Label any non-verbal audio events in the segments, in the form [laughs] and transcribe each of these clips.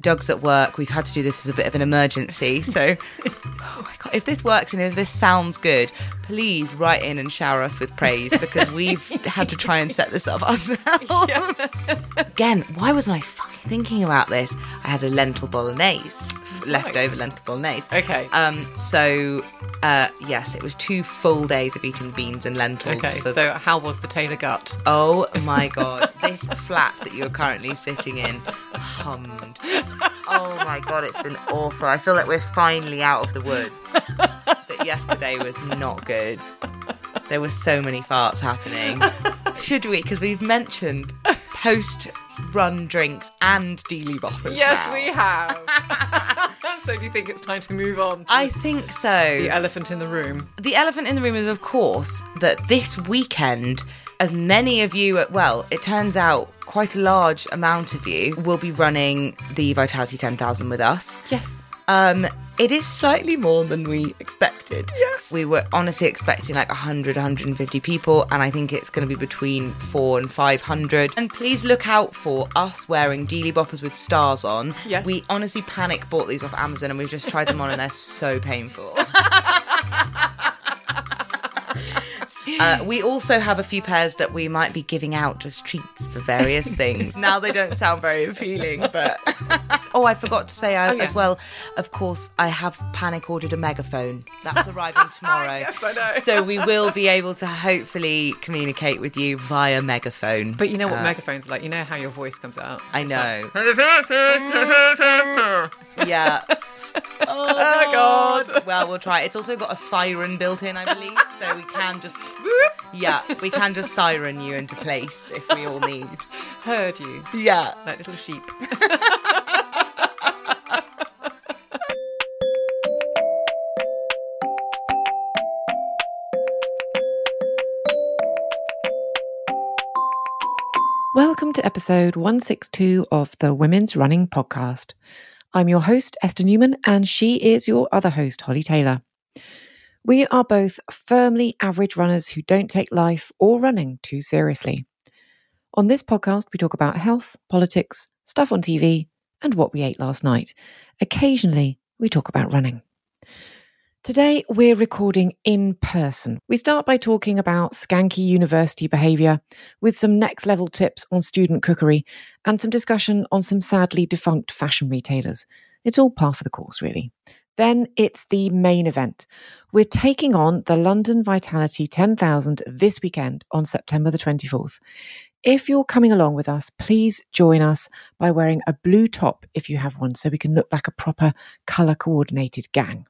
Dogs at work. We've had to do this as a bit of an emergency. So, [laughs] oh my God, if this works and if this sounds good, please write in and shower us with praise because we've [laughs] had to try and set this up ourselves. Again, why wasn't I fucking thinking about this? I had a lentil bolognese, leftover lentil bolognese. Okay. Um. So, uh, yes, it was two full days of eating beans and lentils. Okay, for so how was the Taylor gut? Oh my god, [laughs] this flat that you're currently sitting in hummed. Oh my god, it's been awful. I feel like we're finally out of the woods. But yesterday was not good. There were so many farts happening. [laughs] Should we? Because we've mentioned post run drinks and dealy boppers. Yes, now. we have. [laughs] so do you think it's time to move on? To I think so. the elephant in the room. The elephant in the room is, of course, that this weekend, as many of you, well, it turns out quite a large amount of you will be running the Vitality 10,000 with us. Yes. Um, it is slightly more than we expected. Yes. We were honestly expecting like 100, 150 people, and I think it's going to be between four and 500. And please look out for us wearing Dealy Boppers with stars on. Yes. We honestly panic bought these off Amazon and we've just tried them on, and they're so painful. [laughs] Uh, we also have a few pairs that we might be giving out as treats for various things. [laughs] now they don't sound very appealing, but [laughs] oh, I forgot to say uh, yeah. as well. Of course, I have panic ordered a megaphone. That's [laughs] arriving tomorrow. [laughs] Yes, I know. So we will be able to hopefully communicate with you via megaphone. But you know what Uh, megaphones are like? You know how your voice comes out? I know. like- yeah. oh, God. Well, we'll try. It's also got a siren built in, I believe, so we can just [laughs] yeah, we can just siren you into place if we all need. Heard you. Yeah. Like little sheep. Welcome to episode 162 of the Women's Running Podcast. I'm your host, Esther Newman, and she is your other host, Holly Taylor. We are both firmly average runners who don't take life or running too seriously. On this podcast, we talk about health, politics, stuff on TV, and what we ate last night. Occasionally, we talk about running. Today, we're recording in person. We start by talking about skanky university behaviour, with some next level tips on student cookery, and some discussion on some sadly defunct fashion retailers. It's all par for the course, really. Then it's the main event. We're taking on the London Vitality 10,000 this weekend on September the 24th. If you're coming along with us, please join us by wearing a blue top if you have one, so we can look like a proper colour coordinated gang.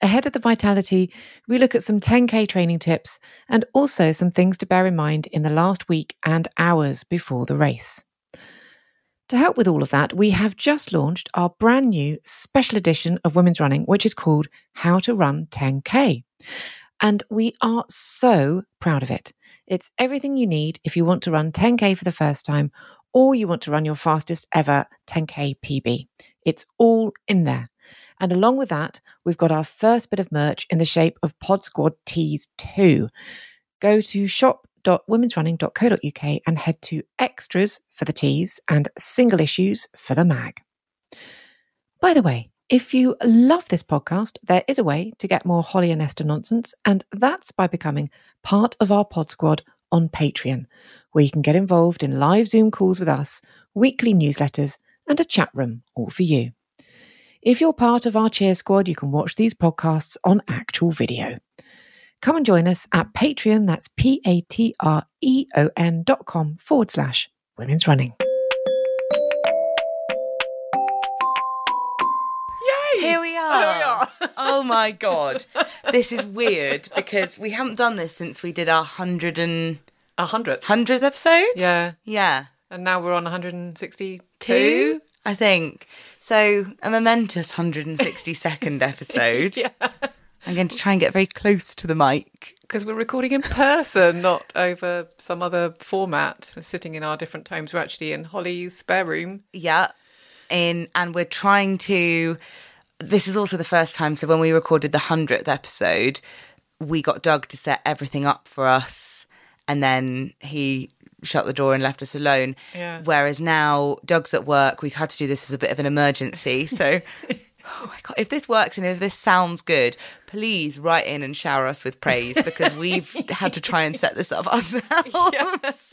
Ahead of the Vitality, we look at some 10K training tips and also some things to bear in mind in the last week and hours before the race. To help with all of that, we have just launched our brand new special edition of Women's Running, which is called How to Run 10K. And we are so proud of it. It's everything you need if you want to run 10K for the first time or you want to run your fastest ever 10K PB. It's all in there. And along with that, we've got our first bit of merch in the shape of Pod Squad Tees 2. Go to shop.womensrunning.co.uk and head to extras for the tees and single issues for the mag. By the way, if you love this podcast, there is a way to get more Holly and Esther nonsense, and that's by becoming part of our pod squad on Patreon, where you can get involved in live Zoom calls with us, weekly newsletters, and a chat room all for you. If you're part of our cheer squad, you can watch these podcasts on actual video. Come and join us at Patreon, that's P A T R E O N dot com forward slash women's running. Yay! Here we are. oh my god. [laughs] This is weird because we haven't done this since we did our 100 and A hundredth. 100th episode. Yeah. Yeah. And now we're on 162. Two, I think. So, a momentous 162nd [laughs] episode. Yeah. I'm going to try and get very close to the mic. Because we're recording in person, not over some other format, sitting in our different homes. We're actually in Holly's spare room. Yeah. In and we're trying to this is also the first time so when we recorded the 100th episode, we got Doug to set everything up for us and then he shut the door and left us alone. Yeah. Whereas now Doug's at work, we've had to do this as a bit of an emergency. [laughs] So Oh my god! If this works and if this sounds good, please write in and shower us with praise because we've [laughs] had to try and set this up ourselves. [laughs]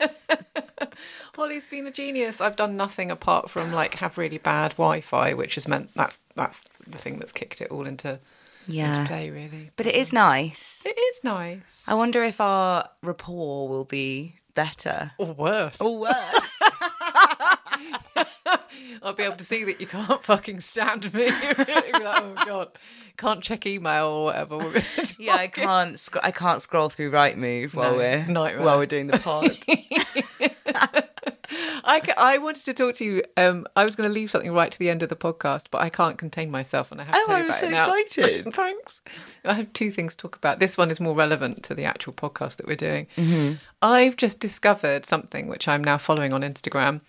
Holly's been a genius. I've done nothing apart from like have really bad Wi-Fi, which has meant that's that's the thing that's kicked it all into, into Yeah, play, really. but it is nice. It is nice. I wonder if our rapport will be better Or worse. or worse. [laughs] I'll be able to see that you can't fucking stand me. [laughs] Like, oh god, can't check email or whatever. [laughs] Yeah, I can't. Sc- I can't scroll through Rightmove while No, we're nightmare. while we're doing the pod. I, I wanted to talk to you. Um, I was going to leave something right to the end of the podcast, but I can't contain myself, and I have to Oh, tell you I'm about so it now. excited. [laughs] Thanks. I have two things to talk about. This one is more relevant to the actual podcast that we're doing. Mm-hmm. I've just discovered something which I'm now following on Instagram,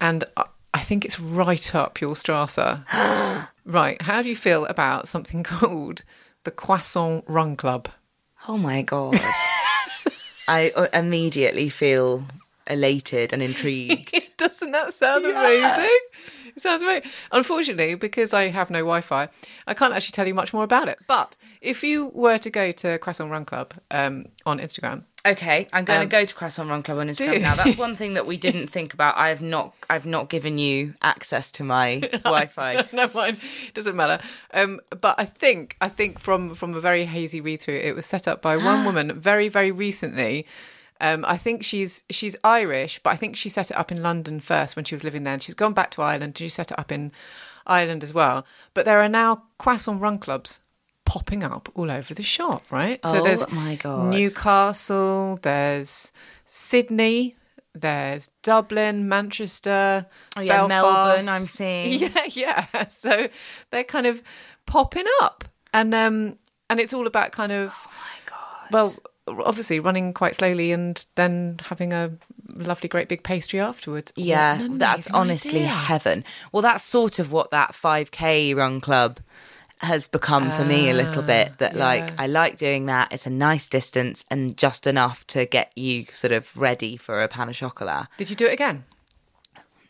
and I- think it's right up your strata. [gasps] right. How do you feel about something [laughs] called the Croissant Run Club? oh my god! I uh, immediately feel elated and [laughs] intrigued. Doesn't that sound amazing? It sounds amazing. Unfortunately, because I have no Wi Fi, I can't actually tell you much more about it. But if you were to go to Croissant Run Club um, on Instagram, Okay, I'm going Um, to go to Croissant Run Club on Instagram now. That's one [laughs] thing that we didn't think about. I've not, I've not given you access to my [laughs] Wi-Fi. Never mind. Doesn't matter. Um, but I think I think from from a very hazy read through, it was set up by one [gasps] woman very very recently. Um, I think she's she's Irish, but I think she set it up in London first when she was living there, and she's gone back to Ireland. She set it up in Ireland as well. But there are now croissant run clubs popping up all over the shop, right? Oh there's my God. Newcastle, there's Sydney, there's Dublin, Manchester, Oh, yeah, Melbourne, Belfast. I'm seeing. [laughs] Yeah, yeah. [laughs] So they're kind of popping up, and um, and it's all about kind of. Oh my god. Well, obviously running quite slowly and then having a lovely, great big pastry afterwards. Yeah, that's honestly idea. heaven. Well, that's sort of what that 5K run club has become for me a little bit. That like Ah. I like doing that. It's a nice distance and just enough to get you sort of ready for a pan au chocolat. Did you do it again?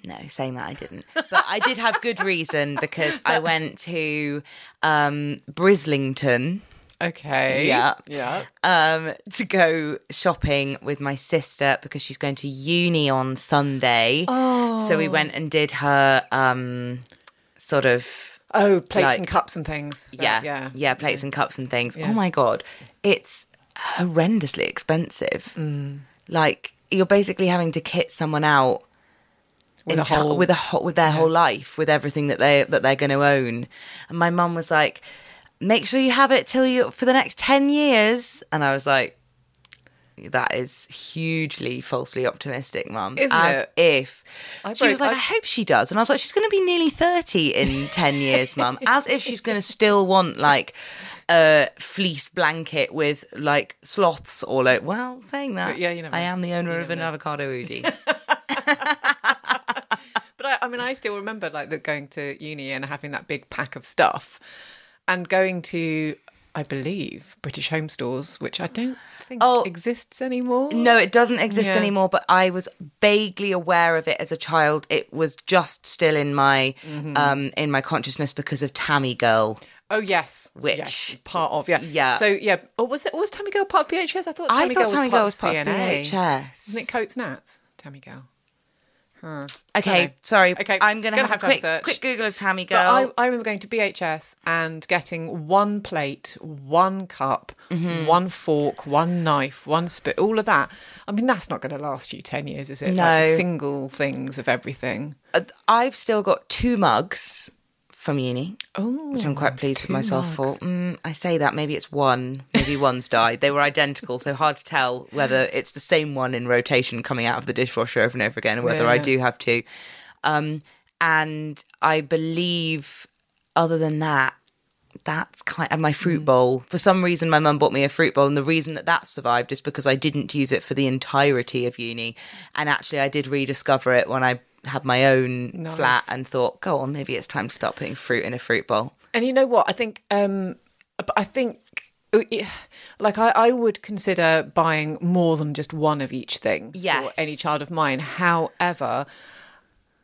No, saying that I didn't, but I did have good reason because I [laughs] went to um, Brislington. Okay. Yeah. Yeah. um, to go shopping with my sister because she's going to uni on Sunday. Oh. So we went and did her um, sort of Oh, plates Like- and cups and things. yeah, yeah, yeah, plates and cups and things. Yeah. Oh my god, it's horrendously expensive. Mm. Like you're basically having to kit someone out With a enti- whole- with a whole, with their whole life, with everything that they that they're going to own. And my mum was like, "Make sure you have it till you for the next ten years." And I was like, "That is hugely falsely optimistic, mum." As it? if I she was like, I- "I hope she does," and I was like, "She's going to be nearly thirty in ten years, mum." [laughs] As if she's going to still want like a fleece blanket with like sloths all over. Well, saying that, But yeah, you never I am the owner of an know. avocado Oodie. [laughs] [laughs] But I, I mean, I still remember like the going to uni and having that big pack of stuff, and going to, I believe, British Home Stores, which I don't think Oh. exists anymore. No, it doesn't exist Yeah. anymore, but I was vaguely aware of it as a child. It was just still in my Mm-hmm. um in my consciousness because of Tammy Girl. Oh yes, Which- yes, part of yeah, Yeah. So yeah, or was it? Was Tammy Girl part of BHS? I thought I Tammy thought Girl was Tammy Girl of was part of C&A. BHS. Isn't it Coates Nats? Tammy Girl. Huh. Okay, Okay. sorry. Okay, I'm gonna, gonna have, have a quick search. quick Google of Tammy But Girl. I, I remember going to BHS and getting one plate, one cup, Mm-hmm. one fork, one knife, one spit, all of that. I mean, that's not going to last you 10 years, is it? No. Like single things of everything. Uh, I've still got two mugs from uni, Oh, which I'm quite pleased with myself for. Mm, I say that maybe it's one, maybe one's died. They were identical, so hard to tell whether it's the same one in rotation coming out of the dishwasher over and over again, or whether I do have two. Um, and I believe, other than that, that's kind of my fruit bowl. For some reason, my mum bought me a fruit bowl, and the reason that that survived is because I didn't use it for the entirety of uni. And actually, I did rediscover it when I had my own Nice. flat and thought, go on, maybe it's time to start putting fruit in a fruit bowl. And you know what? I think, um, but I think, uh, like, I, I would consider buying more than just one of each thing Yes. for any child of mine. However,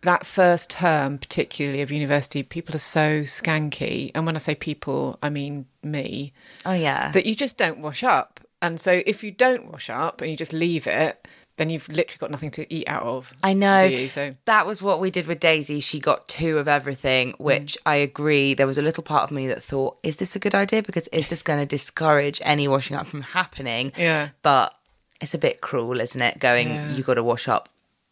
that first term, particularly of university, people are so skanky. And when I say people, I mean me. Oh, yeah. that you just don't wash up. And so if you don't wash up and you just leave it, then you've literally got nothing to eat out of. I know. You? So That was what we did with Daisy. She got two of everything, Mm. which I agree. There was a little part of me that thought, is this a good idea? Because is this going to discourage any washing up from happening? Yeah. But it's a bit cruel, isn't it? Going, you got to wash up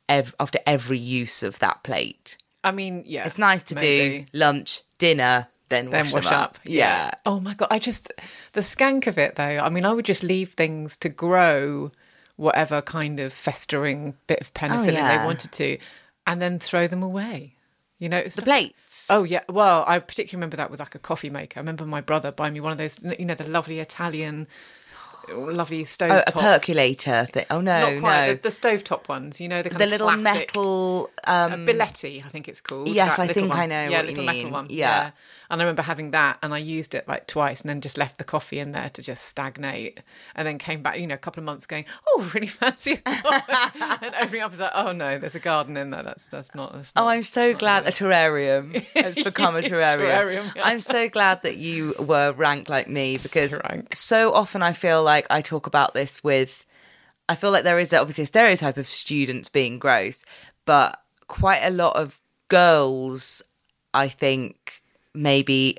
ev- after every use of that plate. I mean, yeah, It's nice to maybe. do lunch, dinner, then wash, Then wash them up. Yeah. Oh my god, I just the skank of it though. I mean, I would just leave things to grow whatever kind of festering bit of penicillin Oh, yeah. they wanted to, and then throw them away. You know, The plates. Oh yeah. Well, I particularly remember that with like a coffee maker. I remember my brother buying me one of those, you know, the lovely Italian, lovely stove Oh, a percolator thing. Oh, no, Not quite no. the, the stovetop ones. You know, the kind the little classic, metal. uh, Um, Bialetti, I think it's called. Yes, that I think one. I know Yeah, what you little metal mean. one. Yeah. And I remember having that, and I used it like twice, and then just left the coffee in there to just stagnate, and then came back, you know, a couple of months going, oh, really fancy [laughs] and opening up is like, oh no, there's a garden in there. That's that's not. That's Oh, not I'm so glad a terrarium [laughs] has become a terrarium. Terrarium, yeah. I'm so glad that you were ranked like me [laughs] because so often I feel like I talk about this with. I feel like there is obviously a stereotype of students being gross, but quite a lot of girls, I think, maybe.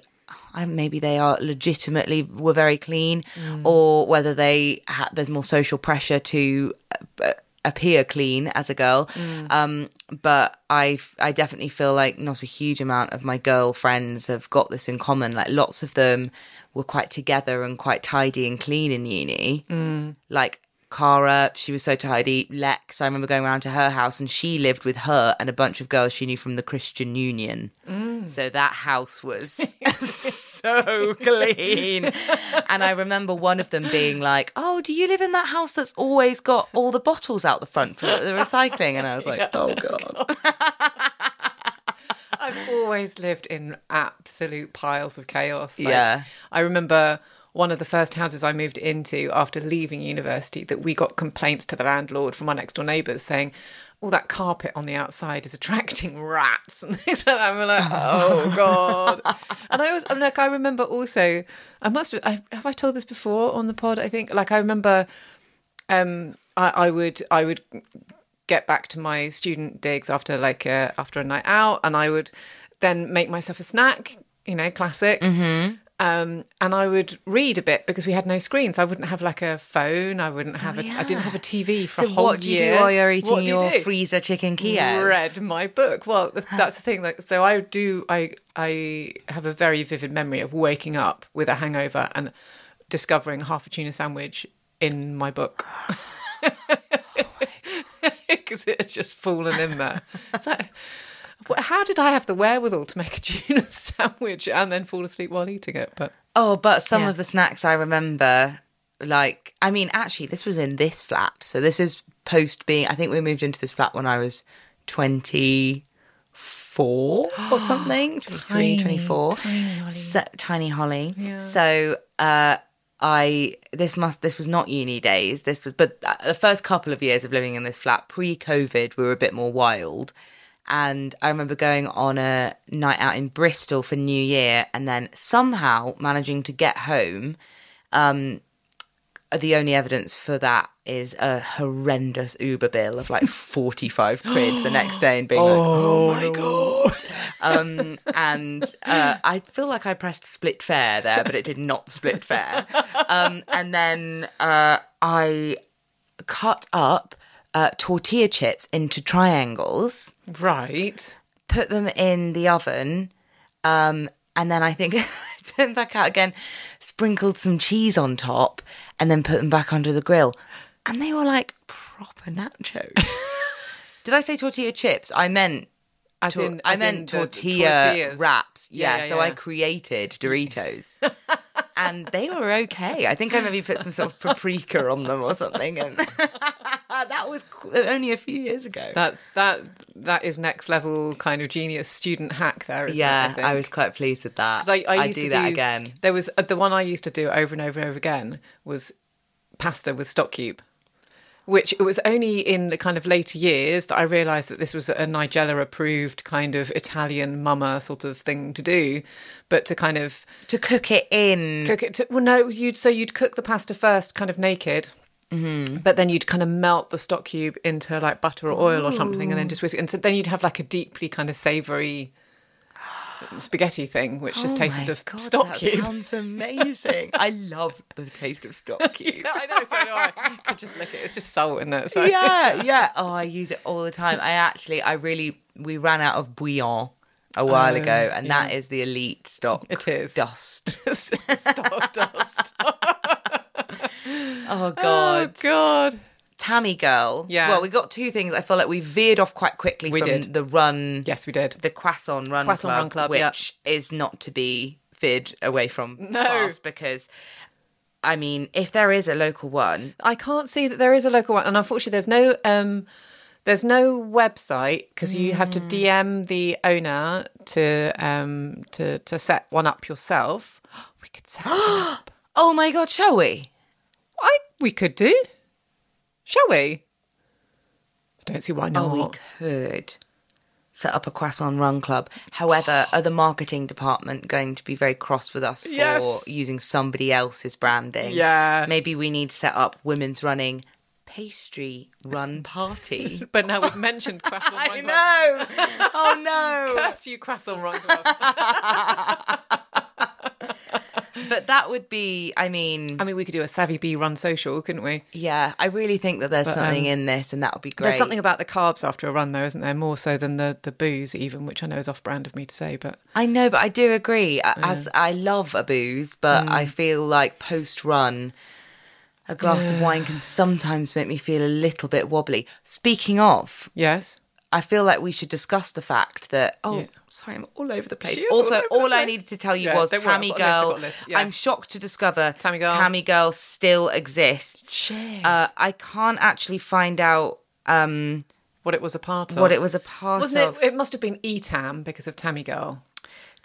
Maybe they are legitimately were very clean, or whether they ha- there's more social pressure to uh, appear clean as a girl. Um, but I I definitely feel like not a huge amount of my girl friends have got this in common. Like lots of them were quite together and quite tidy and clean in uni. Like Cara, she was so tidy. Lex, I remember going around to her house and she lived with her and a bunch of girls she knew from the Christian Union. Mm. So that house was [laughs] so clean. and I remember one of them being like, Oh, do you live in that house that's always got all the bottles out the front for the recycling? And I was like, Oh, God. [laughs] I've always lived in absolute piles of chaos. Like, Yeah. I remember one of the first houses I moved into after leaving university that we got complaints to the landlord from our next door neighbours saying, all that carpet on the outside is attracting rats [laughs] and things like that. And we're like, oh [laughs] god. and I was, I'm like, I remember also, I must have, I, have I told this before on the pod? I think, like, I remember, um, I, I would, I would get back to my student digs after like a, after a night out, and I would then make myself a snack. You know, classic. Mm-hmm. Um, and I would read a bit because we had no screens. I wouldn't have like a phone. I wouldn't have a. I didn't have a TV for So a whole year. what do you year. do while you're eating What do you your freezer chicken Kiev? Read my book. Well, that's the thing. Like, so I do. I I have a very vivid memory of waking up with a hangover and discovering half a tuna sandwich in my book. [gasps] Because [laughs] it had just fallen in there. It's like, wh- how did I have the wherewithal to make a [laughs] tuna sandwich and then fall asleep while eating it? But Oh, but some Yeah. of the snacks I remember, like, I mean, actually, this was in this flat. So this is post being, I think we moved into this flat when I was 24 24 [gasps] or something. 23 24 so, tiny holly. So uh I this must this was not uni days. This was but uh, the first couple of years of living in this flat pre-covid we were a bit more wild and I remember going on a night out in Bristol for New Year and then somehow managing to get home um the only evidence for that is a horrendous Uber bill of like [laughs] 45 quid the next day and being like, oh my God. Um, and uh, I feel like I pressed split fare there, but it did not split fare. Um, and then uh, I cut up uh, tortilla chips into triangles Right. put them in the oven, um, and then I think [laughs] turned back out again, sprinkled some cheese on top, and then put them back under the grill, and they were like proper nachos. [laughs] Did I say tortilla chips? I meant. As in- I as in meant tortilla tortillas. wraps. Yeah, Yeah, yeah, so I created Doritos, [laughs] and they were okay. I think I maybe put some sort of paprika on them or something, and [laughs] that was only a few years ago. That's that that is next level kind of genius student hack there. Yeah, it, I, think? was quite pleased with that. I, I I'd used do that again. There was uh, the one I used to do over and over and over again was pasta with stock cube, which it was only in the kind of later years that I realised that this was a Nigella approved kind of Italian mama sort of thing to do, but to kind of to cook it in. cook it. To, well, no, you'd so you'd cook the pasta first, kind of naked. Mm-hmm. But then you'd kind of melt the stock cube into like butter or oil or something, and then just whisk it. And so then you'd have like a deeply kind of savoury spaghetti thing, which just Oh tasted my of God, stock that cube. Sounds amazing. I love the taste of stock [laughs] cube. Yeah, I know, so do I. You could just lick it. It's just salt in it. So. yeah, yeah. Oh, I use it all the time. I actually, I really, we ran out of bouillon a while oh, ago, and that is the elite stock. Oh, It is. dust. [laughs] Stock dust. Oh [laughs] Oh god, oh, God. Tammy girl. Yeah. Well, we got two things. I feel like we veered off quite quickly We from did. the run. Yes, we did. the Croissant Run Croissant Club, Run Club, which yeah. is not to be veered away from [laughs] No. fast because, I mean, if there is a local one, I can't see that there is a local one, and unfortunately, there's no um, there's no website because you have to Mm. DM the owner to um to to set one up yourself. [gasps] We could set one up. [gasps] oh my god, shall we? I we could do, shall we? I don't see why not. Oh, we could set up a croissant run club. However, are the marketing department going to be very cross with us for Yes. using somebody else's branding? Yeah. Maybe we need to set up women's running pastry run party. [laughs] But now we've mentioned croissant [laughs] run I club. know. Oh no. [laughs] Curse you, croissant run club. But that would be, I mean, I mean, we could do a Savvy Bee run social, couldn't we? yeah, I really think that there's something um, in this and that would be great. There's something about the carbs after a run, though, isn't there? More so than the the booze, even, which I know is off-brand of me to say, but I know, but I do agree. As I love a booze, but Mm. I feel like post run, a glass of wine can sometimes make me feel a little bit wobbly. Speaking of, yes, I feel like we should discuss the fact that oh, Yeah. sorry, I'm all over the place. Is all Also, all I place. needed to tell you Yeah, was worry, Tammy I've got a list, Girl. list, yeah. I'm shocked to discover Tammy Girl. Tammy Girl still exists. Shit. Uh, I can't actually find out um, what it was a part of. what it was a part Wasn't of. it? It must have been Etam because of Tammy Girl.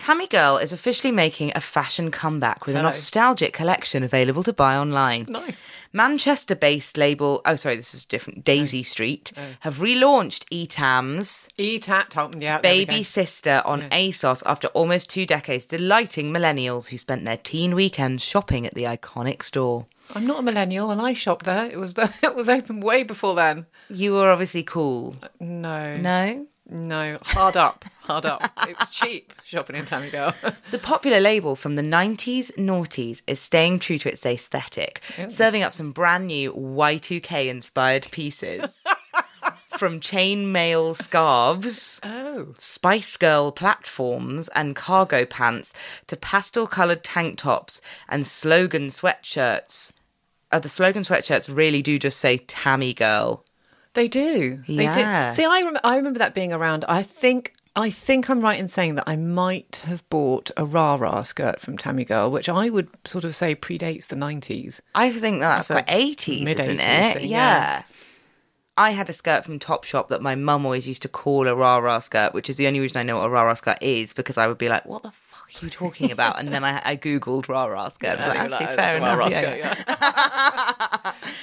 Tammy Girl is officially making a fashion comeback with a nostalgic collection available to buy online. Nice. Manchester based label, oh, sorry, this is different, Daisy oh. Street, oh. have relaunched Etam's Etam, oh, yeah. there we baby sister on ASOS after almost two decades, delighting millennials who spent their teen weekends shopping at the iconic store. I'm not a millennial, and I shopped there. It was [laughs] it was open way before then. You were obviously cool. No, No? no, hard up, hard up. It was cheap shopping in Tammy Girl. The popular label from the 90s noughties is staying true to its aesthetic, serving up some brand new Y2K inspired pieces. [laughs] from chainmail scarves, oh, Spice Girl platforms and cargo pants to pastel coloured tank tops and slogan sweatshirts. Uh, the slogan sweatshirts really do just say Tammy Girl. they do. They Yeah. do. See, I rem- I remember that being around. I think. I think I'm right in saying that I might have bought a rah rah skirt from Tammy Girl, which I would sort of say predates the 90s. I think that's a quite 80s, mid-eighties isn't it? thing, yeah. yeah. I had a skirt from Topshop that my mum always used to call a rah rah skirt, which is the only reason I know what a rah rah skirt is because I would be like, "What the fuck are you talking about?" And then I, I googled rah rah skirt. and I was like, actually, oh, fair enough. yeah,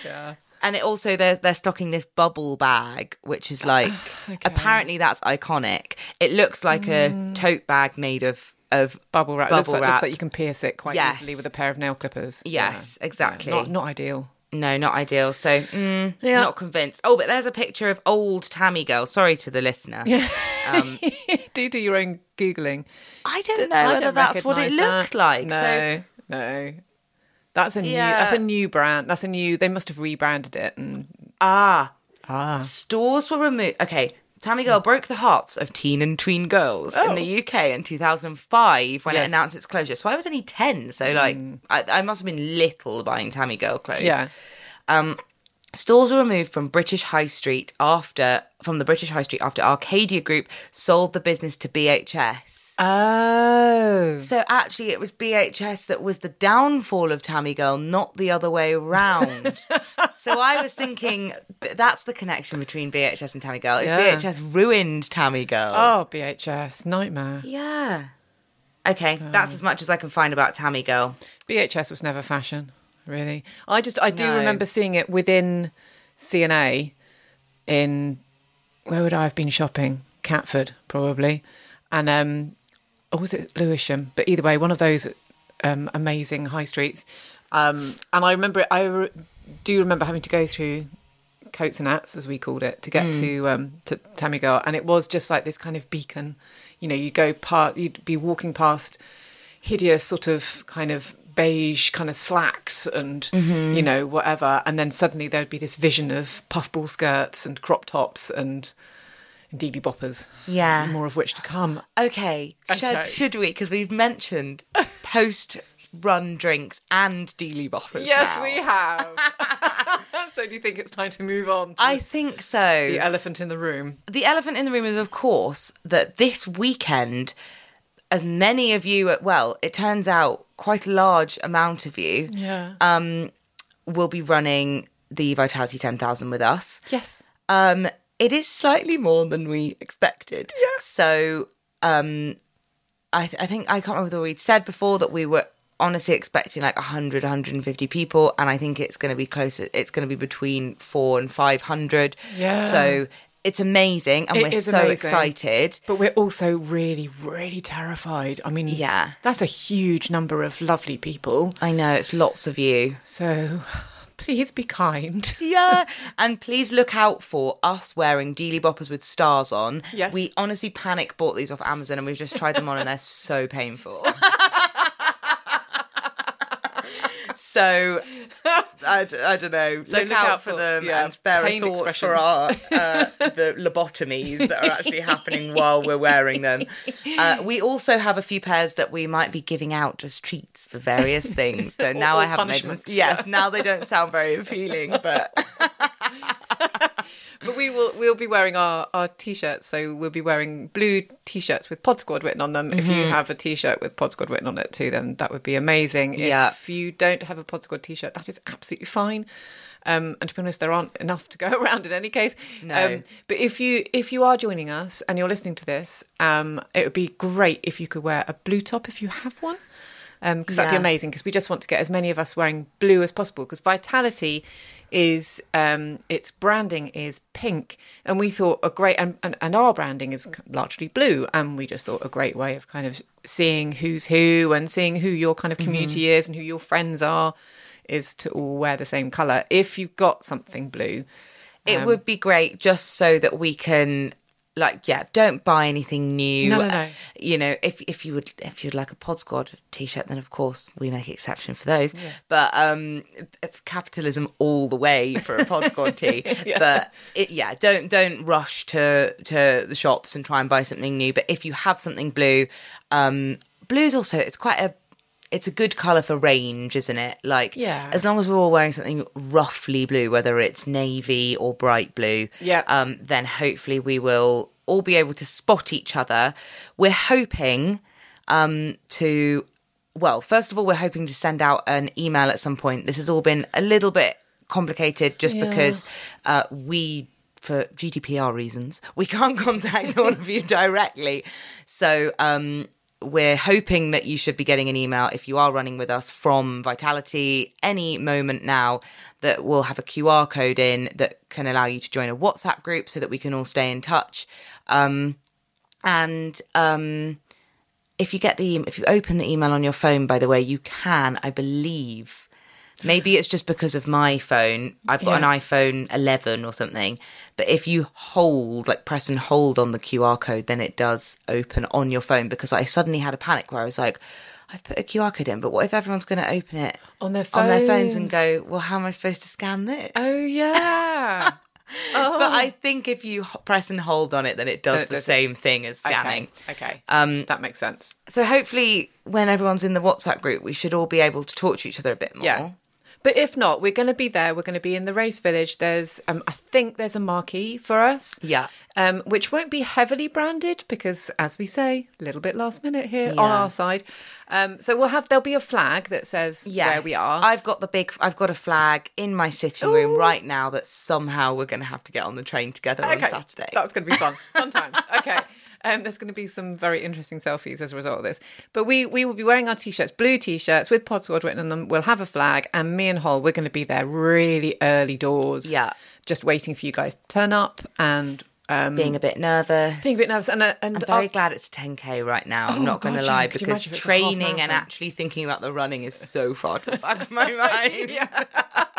yeah. [laughs] [laughs] And it also they're they're stocking this bubble bag, which is like [sighs] apparently that's iconic. It looks like a tote bag made of of Bubble wrap. Bubble looks, like, wrap. looks like you can pierce it quite Yes. easily with a pair of nail clippers. Yes, exactly. Not, not ideal. No, not ideal. So, mm, not convinced. Oh, but there's a picture of old Tammy girl. Sorry to the listener. Um, [laughs] do do your own googling. I don't know I whether don't that's what it looked that. like. No, So, no. That's a new. Yeah. That's a new brand. That's a new. They must have rebranded it. And ah, ah, stores were removed. Okay, Tammy Girl broke the hearts of teen and tween girls in the UK in 2005 when it announced its closure. So I was only 10. So, like, I, I must have been little buying Tammy Girl clothes. yeah. Um, stores were removed from British High Street after from the British High Street after Arcadia Group sold the business to BHS. Oh, So actually, it was BHS that was the downfall of Tammy Girl, not the other way around. [laughs] so I was thinking that's the connection between BHS and Tammy Girl. If Yeah. BHS ruined Tammy Girl, oh, BHS nightmare. yeah. Okay, that's as much as I can find about Tammy Girl. BHS was never fashion, really. I just I do No. remember seeing it within C&A in where would I have been shopping? Catford, probably. And um or was it Lewisham? But either way, one of those um amazing high streets. Um and I remember it I re- do remember having to go through coats and hats as we called it to get to um to Tammy and it was just like this kind of beacon. You know you go past you'd be walking past hideous sort of kind of beige kind of slacks and you know whatever. And then suddenly there'd be this vision of puffball skirts and crop tops and deedly boppers Yeah. more of which to come Okay, should, Okay. should we? Because we've mentioned post run drinks and dealy boppers. Yes, now. We have [laughs] so do you think it's time to move on to I think so. the elephant in the room The elephant in the room is, of course, that this weekend, as many of you, well, it turns out quite a large amount of you yeah um, will be running the Vitality 10,000 with us. yes Um, it is slightly more than we expected. Yeah. So, um, I, th- I think, I can't remember whether we'd said before that we were honestly expecting like 100, 150 people. And I think it's going to be closer, it's going to be between four and 500. Yeah. So it's amazing. And It we're so amazing. excited. But we're also really, really terrified. I mean, Yeah. that's a huge number of lovely people. I know it's lots of you. So please be kind. [laughs] Yeah. and please look out for us wearing Dealy Boppers with stars on. Yes. We honestly panic bought these off Amazon and we've just tried them on and they're so painful. [laughs] so [laughs] I don't know. So look, look out, out for them yeah, and spare a thought for our uh, [laughs] the lobotomies that are actually happening while we're wearing them. Uh, we also have a few pairs that we might be giving out as treats for various things. So [laughs] now I haven't made them. Yes, now they don't sound very appealing, but But we will we'll be wearing our, our t-shirts. So we'll be wearing blue t-shirts with Pod Squad written on them. If you have a t-shirt with Pod Squad written on it too, then that would be amazing. Yeah. If you don't have a Pod Squad t-shirt, that is absolutely fine. Um, and to be honest, there aren't enough to go [laughs] around in any case. No. Um, but if you if you are joining us and you're listening to this, um, it would be great if you could wear a blue top if you have one. Um, because that'd be amazing. Because we just want to get as many of us wearing blue as possible. Because Vitality is um, its branding is pink, and we thought a great and, and, and our branding is largely blue, and we just thought a great way of kind of seeing who's who and seeing who your kind of mm-hmm. community is and who your friends are is to all wear the same color. If you've got something blue, it um, would be great just so that we can like yeah don't buy anything new. No, no, no. you know if if you would if you'd like a pod squad t-shirt then of course we make exception for those. Yeah. but um capitalism all the way for a pod squad tee. [laughs] But it, yeah don't don't rush to to the shops and try and buy something new. But if you have something blue um blue's also it's quite a it's a good color for range, isn't it? Like, Yeah. as long as we're all wearing something roughly blue, whether it's navy or bright blue, Yeah. um, then hopefully we will all be able to spot each other. We're hoping um, to, well, first of all, we're hoping to send out an email at some point. This has all been a little bit complicated just because uh, we for GDPR reasons, we can't [laughs] contact all of you directly. So um, we're hoping that you should be getting an email if you are running with us from Vitality any moment now that will have a QR code in that can allow you to join a WhatsApp group so that we can all stay in touch. Um, and um, if you get the if you open the email on your phone, by the way, you can, I believe. Maybe it's just because of my phone. I've got Yeah. an iPhone 11 or something. But if you hold, like press and hold on the QR code, then it does open on your phone. Because I suddenly had a panic where I was like, I've put a QR code in, but what if everyone's going to open it On their on their phones and phones. go, well, how am I supposed to scan this? Oh yeah. [laughs] But I think if you press and hold on it, then it does It the does it. same thing as scanning. Okay. Okay. Um, that makes sense. So hopefully, when everyone's in the WhatsApp group, we should all be able to talk to each other a bit more. Yeah. But if not, we're going to be there. We're going to be in the race village. There's, um, I think there's a marquee for us. Yeah. Um, which won't be heavily branded because, as we say, a little bit last minute here on our side. Um, so we'll have there'll be a flag that says where we are. I've got the big. I've got a flag in my sitting room right now that somehow we're going to have to get on the train together on Saturday. That's going to be fun. Sometimes. [laughs] Okay. Um, there's going to be some very interesting selfies as a result of this. But we we will be wearing our t-shirts, blue t-shirts with Pod Squad written on them. We'll have a flag, and me and Hol, we're going to be there really early doors. Yeah. just waiting for you guys to turn up and um, being a bit nervous. being a bit nervous. And uh, and I'm very uh, glad it's 10k right now. I'm Oh, not going to lie Jen, could you because imagine if it's a half training and actually thinking about the running is so far to [laughs] the back of my [laughs] mind. [laughs]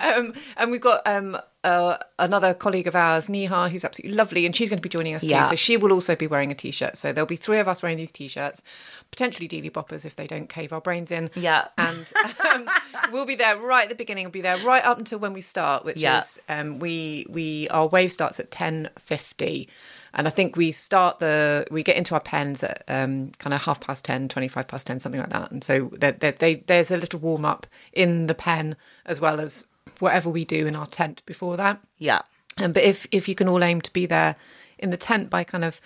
um, and we've got um, uh, another colleague of ours, Niha, who's absolutely lovely, and she's going to be joining us Yeah. too. So she will also be wearing a t-shirt. So there'll be three of us wearing these t-shirts, potentially dealy boppers if they don't cave our brains in. Yeah. and um, we'll be there right at the beginning. We'll be there right up until when we start, which Yeah. is um, we we our wave starts at ten fifty. And I think we start the, we get into our pens at um, kind of half past 10, 25 past 10, something like that. And so there, there, they, there's a little warm up in the pen as well as whatever we do in our tent before that. Yeah. Um, but if, if you can all aim to be there in the tent by kind of,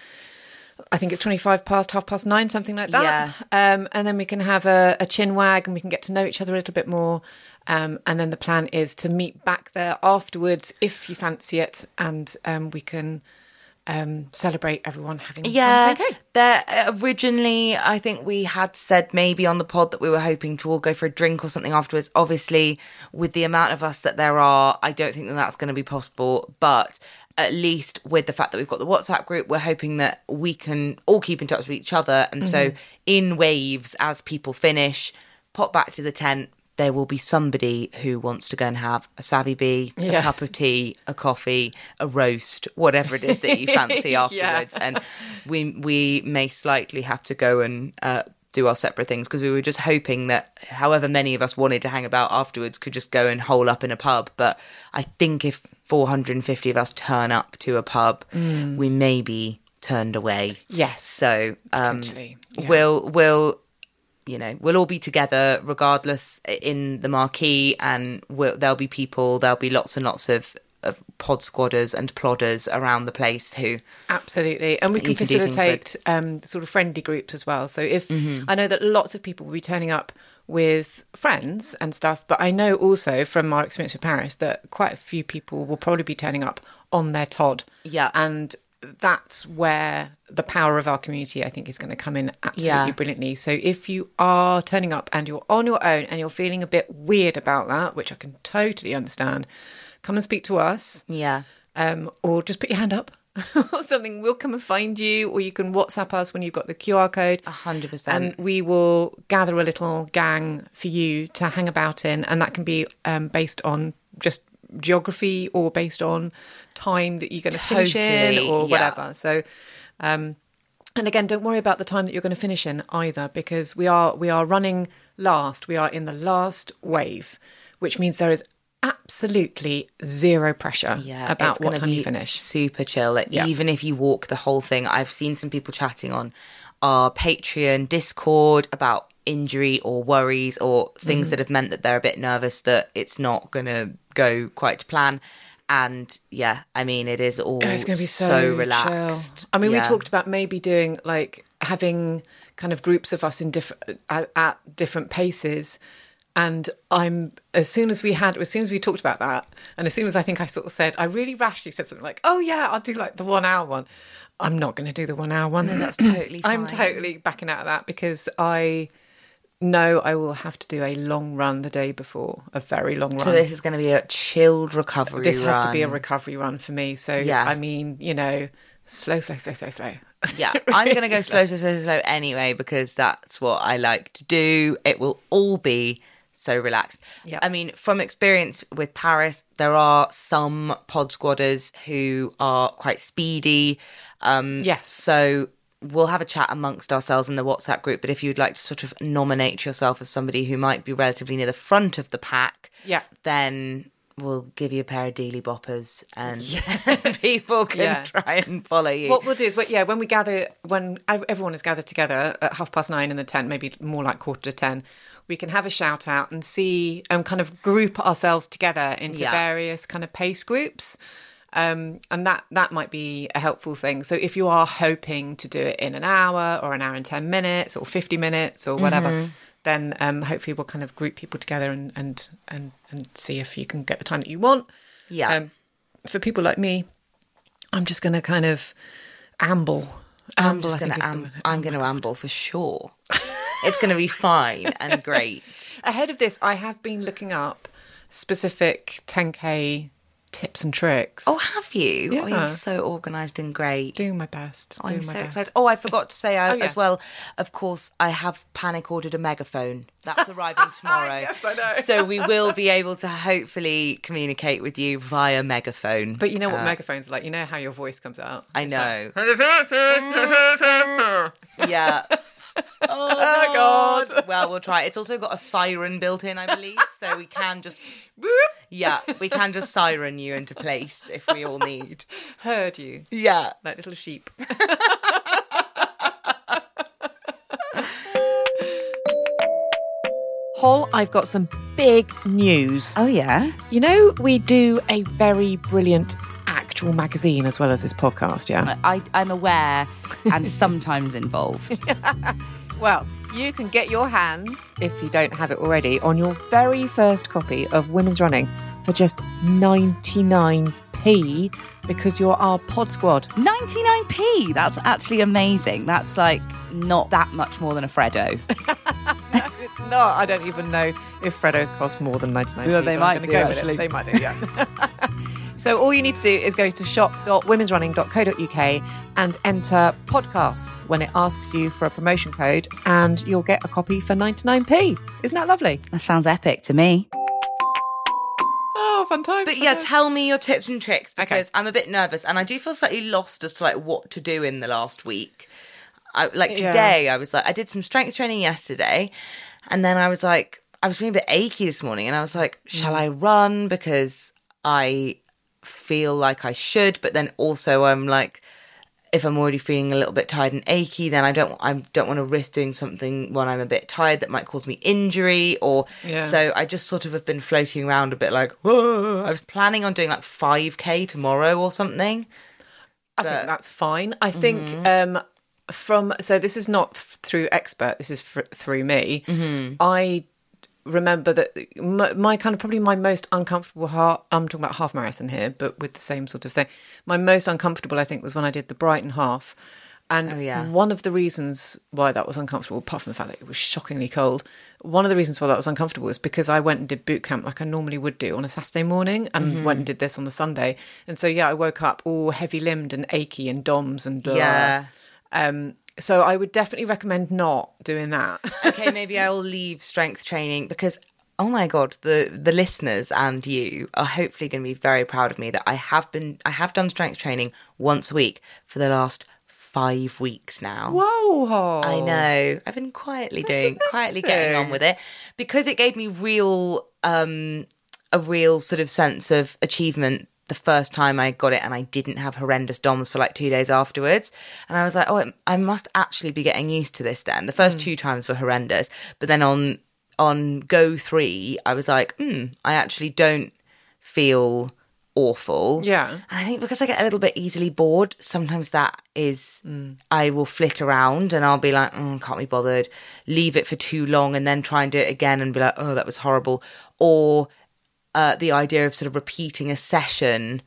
I think it's 25 past, half past nine, something like that. Yeah. Um, and then we can have a, a chin wag and we can get to know each other a little bit more. Um, and then the plan is to meet back there afterwards if you fancy it. And um, we can um, celebrate everyone having Yeah, 10K. there originally I think we had said maybe on the pod that we were hoping to all go for a drink or something afterwards. Obviously, with the amount of us that there are, I don't think that that's going to be possible. But at least with the fact that we've got the WhatsApp group, we're hoping that we can all keep in touch with each other. And so, in waves, as people finish, pop back to the tent. There will be somebody who wants to go and have a savvy bee, a cup of tea, a coffee, a roast, whatever it is that you fancy [laughs] afterwards. And we we may slightly have to go and uh, do our separate things because we were just hoping that however many of us wanted to hang about afterwards could just go and hole up in a pub. But I think if 450 of us turn up to a pub, we may be turned away. Yes. So um, yeah. we'll we'll you know we'll all be together regardless in the marquee, and we'll, there'll be people. There'll be lots and lots of. Of pod squatters and plodders around the place who Absolutely, and we can can facilitate um, sort of friendly groups as well. So if Mm-hmm. I know that lots of people will be turning up with friends and stuff, but I know also from our experience with Paris that quite a few people will probably be turning up on their Todd. Yeah. and that's where the power of our community, I think, is going to come in absolutely Yeah. brilliantly. So if you are turning up and you're on your own and you're feeling a bit weird about that, which I can totally understand, come and speak to us yeah um, or just put your hand up [laughs] or something. We'll come and find you, or you can WhatsApp us when you've got the QR code. a hundred And percent And we will gather a little gang for you to hang about in, and that can be um, based on just geography or based on time that you're going to finish in Totally, or yeah. whatever. So, um, and again, don't worry about the time that you're going to finish in either, because we are we are running last. We are in the last wave, which means there is absolutely zero pressure yeah, about what time you finish. Super chill. Yeah. Even if you walk the whole thing, I've seen some people chatting on our Patreon Discord about injury or worries or things mm-hmm. that have meant that they're a bit nervous that it's not going to go quite to plan. And yeah, I mean, it is all Oh, it's going to be so, relaxed. chill. I mean, Yeah. we talked about maybe doing like having kind of groups of us in different at, at different paces, And I'm as soon as we had, as soon as we talked about that, and as soon as I think I sort of said, I really rashly said something like, "Oh yeah, I'll do like the one hour one." I'm not going to do the one hour one. No, that's [clears throat] totally I'm totally backing out of that because I know I will have to do a long run the day before, a very long run. So this is going to be a chilled recovery. This has to be a recovery run for me. So Yeah. I mean, you know, slow, slow, slow, slow, slow. Yeah, [laughs] I'm going to go slow, slow, slow, slow anyway because that's what I like to do. It will all be so relaxed. Yeah. I mean, from experience with Paris, there are some pod squatters who are quite speedy. Um, Yes. So we'll have a chat amongst ourselves in the WhatsApp group. But if you'd like to sort of nominate yourself as somebody who might be relatively near the front of the pack, Yeah. then we'll give you a pair of dealy boppers and [laughs] people can Yeah. try and follow you. What we'll do is, yeah, when we gather, when everyone is gathered together at half past nine in the tent, maybe more like quarter to ten, we can have a shout out and see and kind of group ourselves together into Yeah. various kind of pace groups. Um, and that that might be a helpful thing. So if you are hoping to do it in an hour or an hour and ten minutes or fifty minutes or whatever, Mm-hmm. then um, hopefully we'll kind of group people together and and and and see if you can get the time that you want. Yeah. Um, for people like me, I'm just going to kind of amble. I'm Amble, just think am- I'm gonna amble for sure. it's gonna be fine and great. [laughs] Ahead of this, I have been looking up specific 10k tips and tricks. Oh, have you? Oh, Yeah. you're so organised and great. doing my best. I'm doing so my best. excited. Oh, I forgot to say uh, [laughs] Oh, yeah. as well. Of course, I have panic ordered a megaphone. That's arriving [laughs] tomorrow. Yes, I know. So we will be able to hopefully communicate with you via megaphone. But you know what Uh, megaphones are like? You know how your voice comes out? I know. like- [laughs] Yeah. Oh, [laughs] oh God. Well, we'll try. It's also got a siren built in, I believe, so we can just [laughs] yeah, we can just siren you into place if we all need. Heard you. Yeah. Like little sheep. [laughs] Hol, I've got some big news. Oh, yeah? You know, we do a very brilliant actual magazine as well as this podcast, yeah? I, I'm aware and [laughs] sometimes involved. [laughs] Well, you can get your hands, if you don't have it already, on your very first copy of Women's Running for just 99p because you're our pod squad. 99p. That's actually amazing. That's like not that much more than a Freddo. [laughs] It's not. I don't even know if Freddo's cost more than 99p. Yeah, they might do, go with it. actually. They might do, yeah. So all you need to do is go to shop.womensrunning.co.uk and enter podcast when it asks you for a promotion code and you'll get a copy for 99p. Isn't that lovely? That sounds epic to me. Oh, fantastic. But yeah, tell me your tips and tricks because I'm a bit nervous and I do feel slightly lost as to like what to do in the last week. I, like Yeah. today, I was like, I did some strength training yesterday, and then I was like, I was feeling a bit achy this morning, and I was like, shall I run because I feel like I should, but then also I'm like, if I'm already feeling a little bit tired and achy, then I don't I don't want to risk doing something when I'm a bit tired that might cause me injury or Yeah. so I just sort of have been floating around a bit like Whoa. I was planning on doing like 5k tomorrow or something. I But- think that's fine. I think um, from so this is not th- through expert. This is fr- through me. I remember that my, my kind of probably my most uncomfortable heart. I'm talking about half marathon here, but with the same sort of thing. My most uncomfortable, I think, was when I did the Brighton half. And Oh, yeah. one of the reasons why that was uncomfortable, apart from the fact that it was shockingly cold, one of the reasons why that was uncomfortable is because I went and did boot camp like I normally would do on a Saturday morning and Mm-hmm. went and did this on the Sunday. And so, yeah, I woke up all heavy limbed and achy and DOMS and blah. Yeah. Um, so I would definitely recommend not doing that. [laughs] okay, maybe I will leave strength training because oh my god, the the listeners and you are hopefully going to be very proud of me that I have been I have done strength training once a week for the last 5 weeks now. Whoa. I know. I've been quietly doing, quietly getting on with it because it gave me real, um, a real sort of sense of achievement the first time I got it, and I didn't have horrendous DOMs for like two days afterwards. And I was like, oh, it- I must actually be getting used to this. Then the first two times were horrendous, but then on on go three, I was like, hmm, I actually don't feel awful. Yeah. And I think because I get a little bit easily bored, sometimes that is, Mm. I will flit around and I'll be like, mm, can't be bothered, leave it for too long and then try and do it again and be like, oh, that was horrible. Or uh, the idea of sort of repeating a session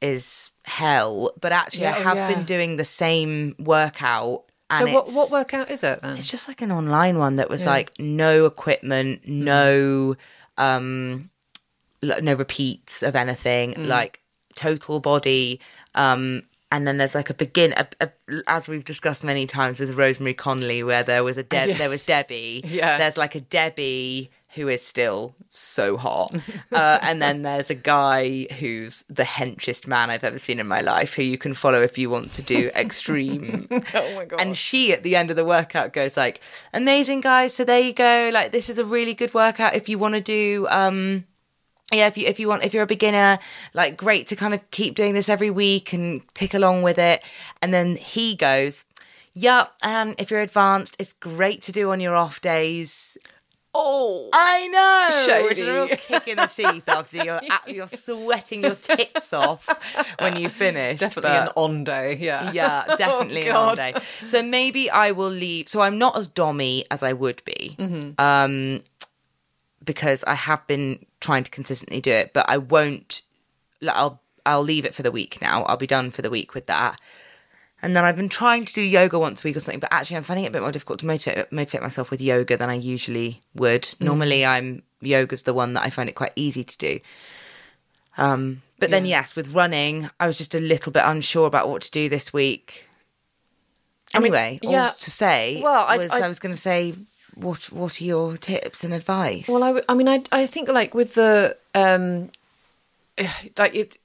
is hell. But actually, I Yeah, oh, have yeah. been doing the same workout. And So what what workout is it then? it's just like an online one that was like no equipment, Mm. no um no repeats of anything, Mm. like total body um and then there's like a begin a, a, as we've discussed many times with Rosemary Conley where there was a Deb [laughs] there was Debbie. Yeah. There's like a Debbie who is still so hot. Uh, [laughs] and then there's a guy who's the henchest man I've ever seen in my life who you can follow if you want to do [laughs] extreme. oh my god. And she at the end of the workout goes like, "Amazing guys, so there you go. Like this is a really good workout if you want to do um yeah, if you if you want if you're a beginner, like great to kind of keep doing this every week and tick along with it." And then he goes, "Yeah, and if you're advanced, it's great to do on your off days." Oh. I know. It's a real kick in the teeth after you're [laughs] you're sweating your tits off when you finish. Definitely but- an on day, yeah. yeah, [laughs] definitely Oh, an on day. So maybe I will leave. So I'm not as dommy as I would be, Mm-hmm. um, because I have been trying to consistently do it. But I won't. I'll I'll leave it for the week now. I'll be done for the week with that. And then I've been trying to do yoga once a week or something, but actually I'm finding it a bit more difficult to motivate, motivate myself with yoga than I usually would. Mm. Normally, I'm yoga's the one that I find it quite easy to do. Um, but then yes, with running, I was just a little bit unsure about what to do this week. mean, Anyway, all yeah. to say Well, I- was I- I, was going to say, what what are your tips and advice? Well, I, w- I mean, I, I think like with the um, [sighs] like it,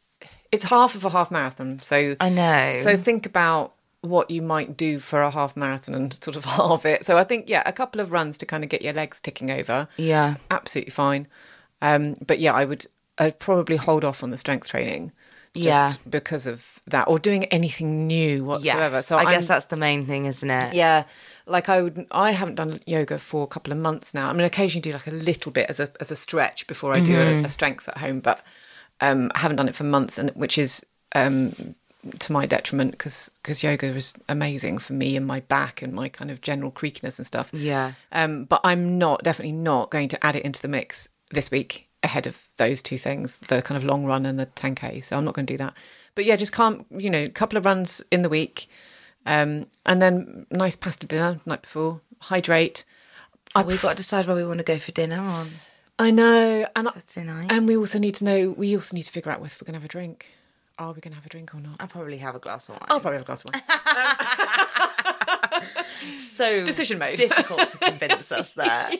it's half of a half marathon. So I know. So think about what you might do for a half marathon and sort of [laughs] halve it. So I think yeah, a couple of runs to kind of get your legs ticking over. Yeah. absolutely fine. Um, but yeah, I would I'd probably hold off on the strength training. Just Yeah. because of that, or doing anything new whatsoever. yes, so I I'm- guess that's the main thing, isn't it? yeah, like I would. I haven't done yoga for a couple of months now. I mean, occasionally do like a little bit as a as a stretch before I do Mm-hmm. a, a strength at home, but um, I haven't done it for months, and which is um, to my detriment because because yoga is amazing for me and my back and my kind of general creakiness and stuff. Yeah. Um, but I'm not definitely not going to add it into the mix this week ahead of those two things, the kind of long run and the 10k. So I'm not going to do that. But yeah, just can't you know, a couple of runs in the week, um, and then nice pasta dinner night before. Hydrate. We've got to decide where we want to go for dinner on I know, and Saturday night. and we also need to know. We also need to figure out if we're going to have a drink. Are we going to have a drink or not? I'll probably have a glass of wine. I'll probably have a glass of wine. [laughs] [laughs] so Decision made. difficult to [laughs] convince us there.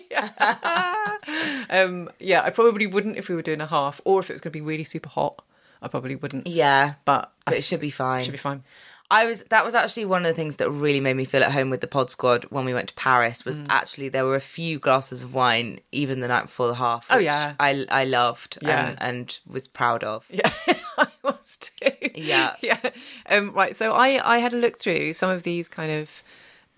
um, yeah, I probably wouldn't if we were doing a half, or if it was going to be really super hot. I probably wouldn't. Yeah, But, but it should be fine. should be fine. I was that was actually one of the things that really made me feel at home with the pod squad when we went to Paris was Mm. actually there were a few glasses of wine even the night before the half. Oh, yeah. I I loved Yeah. and, and was proud of. [laughs] Yeah, [laughs] I was too. Yeah. [laughs] yeah. Um, right. So I I had a look through some of these kind of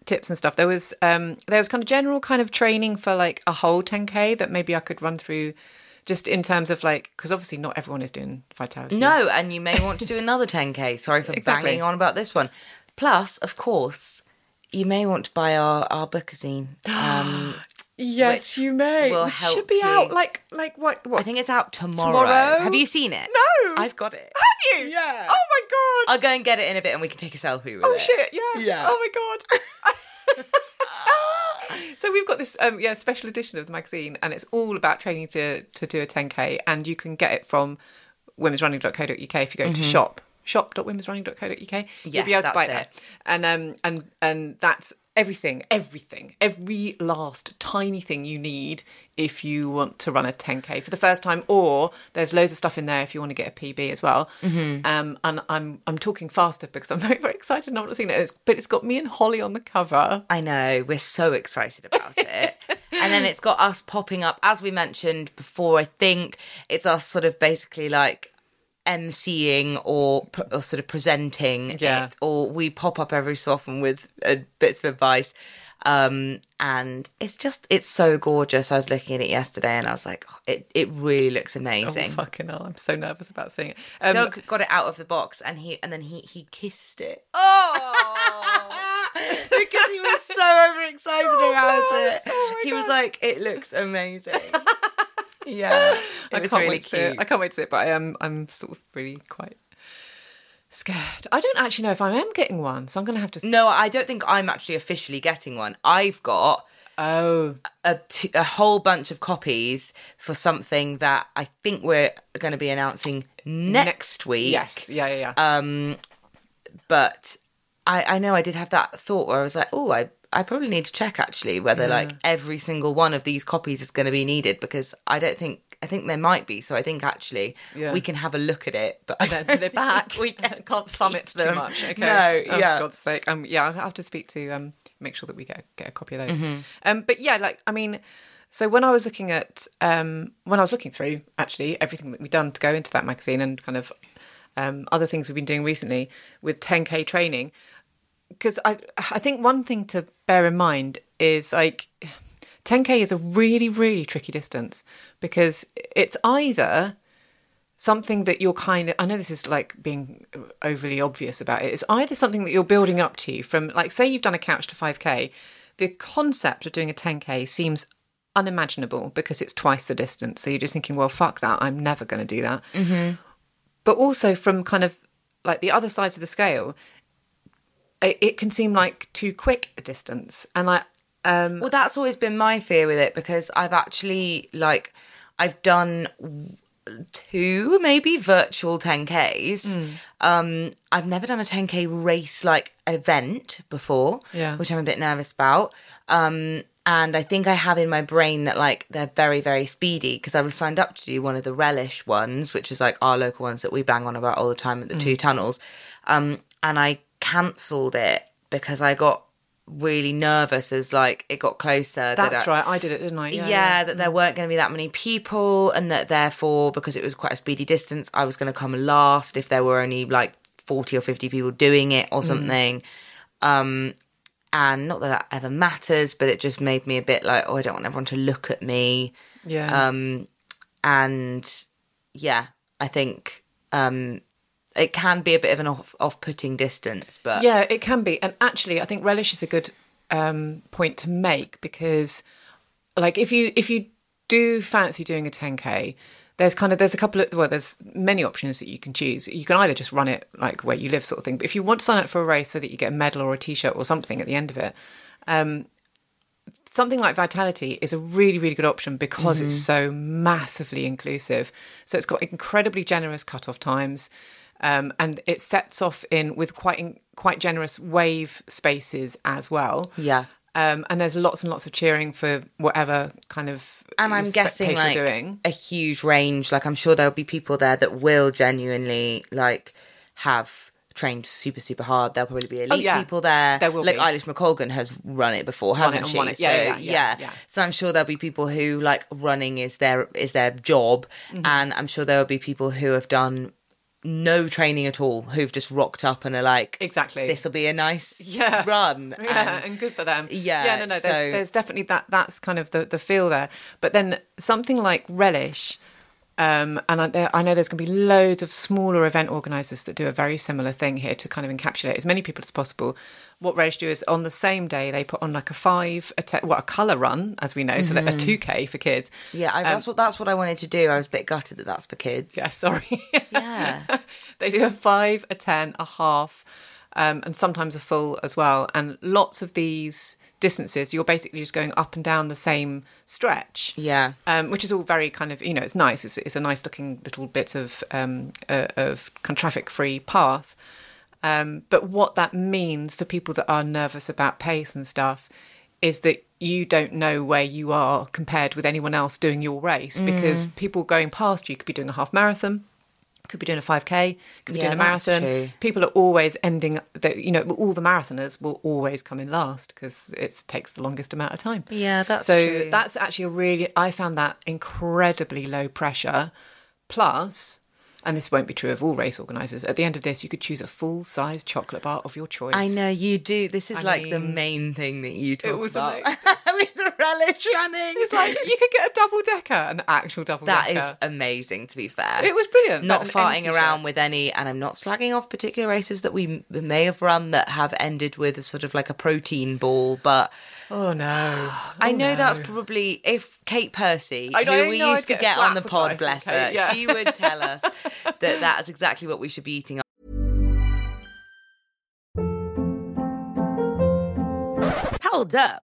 tips and stuff. There was um there was kind of general kind of training for like a whole 10k that maybe I could run through, just in terms of like because obviously not everyone is doing vitality. No, and you may want to do another 10k. Sorry for Exactly. banging on about this one. Plus, of course, you may want to buy our our bookazine. [gasps] Um, Yes, you may. will It should be you. out like like what? what? I think it's out tomorrow. Tomorrow? Have you seen it? No. I've got it. Have you? Yeah. Oh my god. I'll go and get it in a bit, and we can take a selfie with Oh it. Oh shit! Yeah. Yeah. Oh my god. [laughs] [laughs] so we've got this um, yeah special edition of the magazine, and it's all about training to to do a 10k, and you can get it from womensrunning.co.uk if you go to shop shop.womensrunning.co.uk. You'll be able to buy it. that, and um and and that's everything, everything, every last tiny thing you need if you want to run a 10k for the first time, or there's loads of stuff in there if you want to get a PB as well. Mm-hmm. Um, and I'm I'm talking faster because I'm [laughs] very very excited. and I've not seen it, it's, but it's got me and Holly on the cover. I know, we're so excited about it. [laughs] and then it's got us popping up, as we mentioned before, I think it's us sort of basically like emceeing or, or sort of presenting Yeah. it, or we pop up every so often with uh, bits of advice. Um, and it's just it's so gorgeous. I was looking at it yesterday, and I was like, oh, it it really looks Oh, amazing. fucking hell! I'm so nervous about seeing it. Um, Doug got it out of the box, and he and then he he kissed it. oh, [laughs] because he was so overexcited about it. Oh he was like, "It looks amazing." [laughs] yeah, I can't really wait to it. I can't wait to see it, but I am I'm sort of really quite scared. I don't actually know if I am getting one, so I'm going to have to. No, I don't think I'm actually officially getting one. I've got Oh, a, t- a whole bunch of copies for something that I think we're going to be announcing next week. yes, yeah, yeah, yeah. Um, but I, I know I did have that thought where I was like, oh, I, I probably need to check actually whether like every single one of these copies is going to be needed because I don't think I think there might be. So I think actually Yeah. we can have a look at it, but then don't put it back. we [laughs] can't to thumb it too much. Okay. No, Oh, yeah. For God's sake. Um, yeah, I'll have to speak to um, make sure that we get get a copy of those. Mm-hmm. Um, but yeah, like I mean, so when I was looking at um, when I was looking through actually everything that we've done to go into that magazine and kind of um, other things we've been doing recently with 10k training, because I I think one thing to bear in mind is like 10k is a really really tricky distance because it's either something that you're kind of I know this is like being overly obvious about it. It's either something that you're building up to from like say you've done a couch to 5k, the concept of doing a 10k seems unimaginable because it's twice the distance. So you're just thinking, well, fuck that, I'm never going to do that. Mm-hmm. But also from kind of like the other sides of the scale, it, it can seem like too quick a distance, and I um Well, that's always been my fear with it because I've actually like I've done two maybe virtual 10ks. Um, I've never done a 10k race like event before, Yeah. which I'm a bit nervous about. Um, and I think I have in my brain that like they're very very speedy because I was signed up to do one of the relish ones, which is like our local ones that we bang on about all the time at the two tunnels. Um, and I cancelled it because I got really nervous as like it got closer. that that's I- right, I did it, didn't I? yeah, that there weren't going to be that many people, and that therefore, because it was quite a speedy distance, I was going to come last if there were only like 40 or 50 people doing it or something. Um, and not that that ever matters, but it just made me a bit like, oh, I don't want everyone to look at me. yeah. Um, and yeah, I think um, it can be a bit of an off off putting distance, but Yeah, it can be. And actually, I think relish is a good um, point to make because, like, if you if you do fancy doing a 10k, there's kind of there's a couple of well, there's many options that you can choose. You can either just run it like where you live, sort of thing. But if you want to sign up for a race so that you get a medal or a t-shirt or something at the end of it, um, something like Vitality is a really, really good option because it's so massively inclusive. So it's got incredibly generous cutoff times, um, and it sets off in with quite in, quite generous wave spaces as well. yeah. Um, and there's lots and lots of cheering for whatever kind of and I'm guessing like doing. a huge range. Like I'm sure there'll be people there that will genuinely like have trained super super hard. There'll probably be elite Oh, yeah. people there. There will like be. Eilish McColgan has run it before, hasn't and she? it. So Yeah, yeah, yeah, yeah. So I'm sure there'll be people who like running is their is their job, Mm-hmm. and I'm sure there'll be people who have done no training at all who've just rocked up and are like Exactly. this will be a nice yeah. [laughs] run [laughs] Yeah, And- and, good for them. Yeah, yeah. No, no. There's, there's definitely that. That's kind of the the feel there. But then something like relish. Um, and I, there, I know there's going to be loads of smaller event organisers that do a very similar thing here to kind of encapsulate as many people as possible. What Relish do is on the same day they put on like a five, a te- what a colour run, as we know, so that a two k for kids. yeah I, that's what that's what I wanted to do I was a bit gutted that that's for kids Yeah, sorry. [laughs] Yeah. [laughs] they do a five, a ten, a half, um, and sometimes a full as well. And lots of these distances, you're basically just going up and down the same stretch. Yeah. Um, which is all very kind of, you know, it's nice. It's, it's a nice looking little bit of um, uh, of kind of traffic free path. Um, but what that means for people that are nervous about pace and stuff is that you don't know where you are compared with anyone else doing your race because people going past you could be doing a half marathon, could be doing a 5k, could be Yeah, doing a marathon. People are always ending, that you know, all the marathoners will always come in last because it takes the longest amount of time. Yeah, that's so true. that's actually a really, I found that incredibly low pressure. Plus, and this won't be true of all race organisers, at the end of this, you could choose a full size chocolate bar of your choice. I know you do. This is I like the main thing that you talk was about. [laughs] with the relish running. It's like you could get a double decker, an actual double That decker. is amazing, to be fair. It was brilliant. Not farting around shirt. with any, and I'm not slagging off particular races that we may have run that have ended with a sort of like a protein ball, but [sighs] Oh no! [sighs] I oh, know that's probably if Kate Percy, I know- who we know used I'd to get get on the pod, by bless Kate, her, yeah. she would [laughs] tell us that that's exactly what we should be eating. Hold up.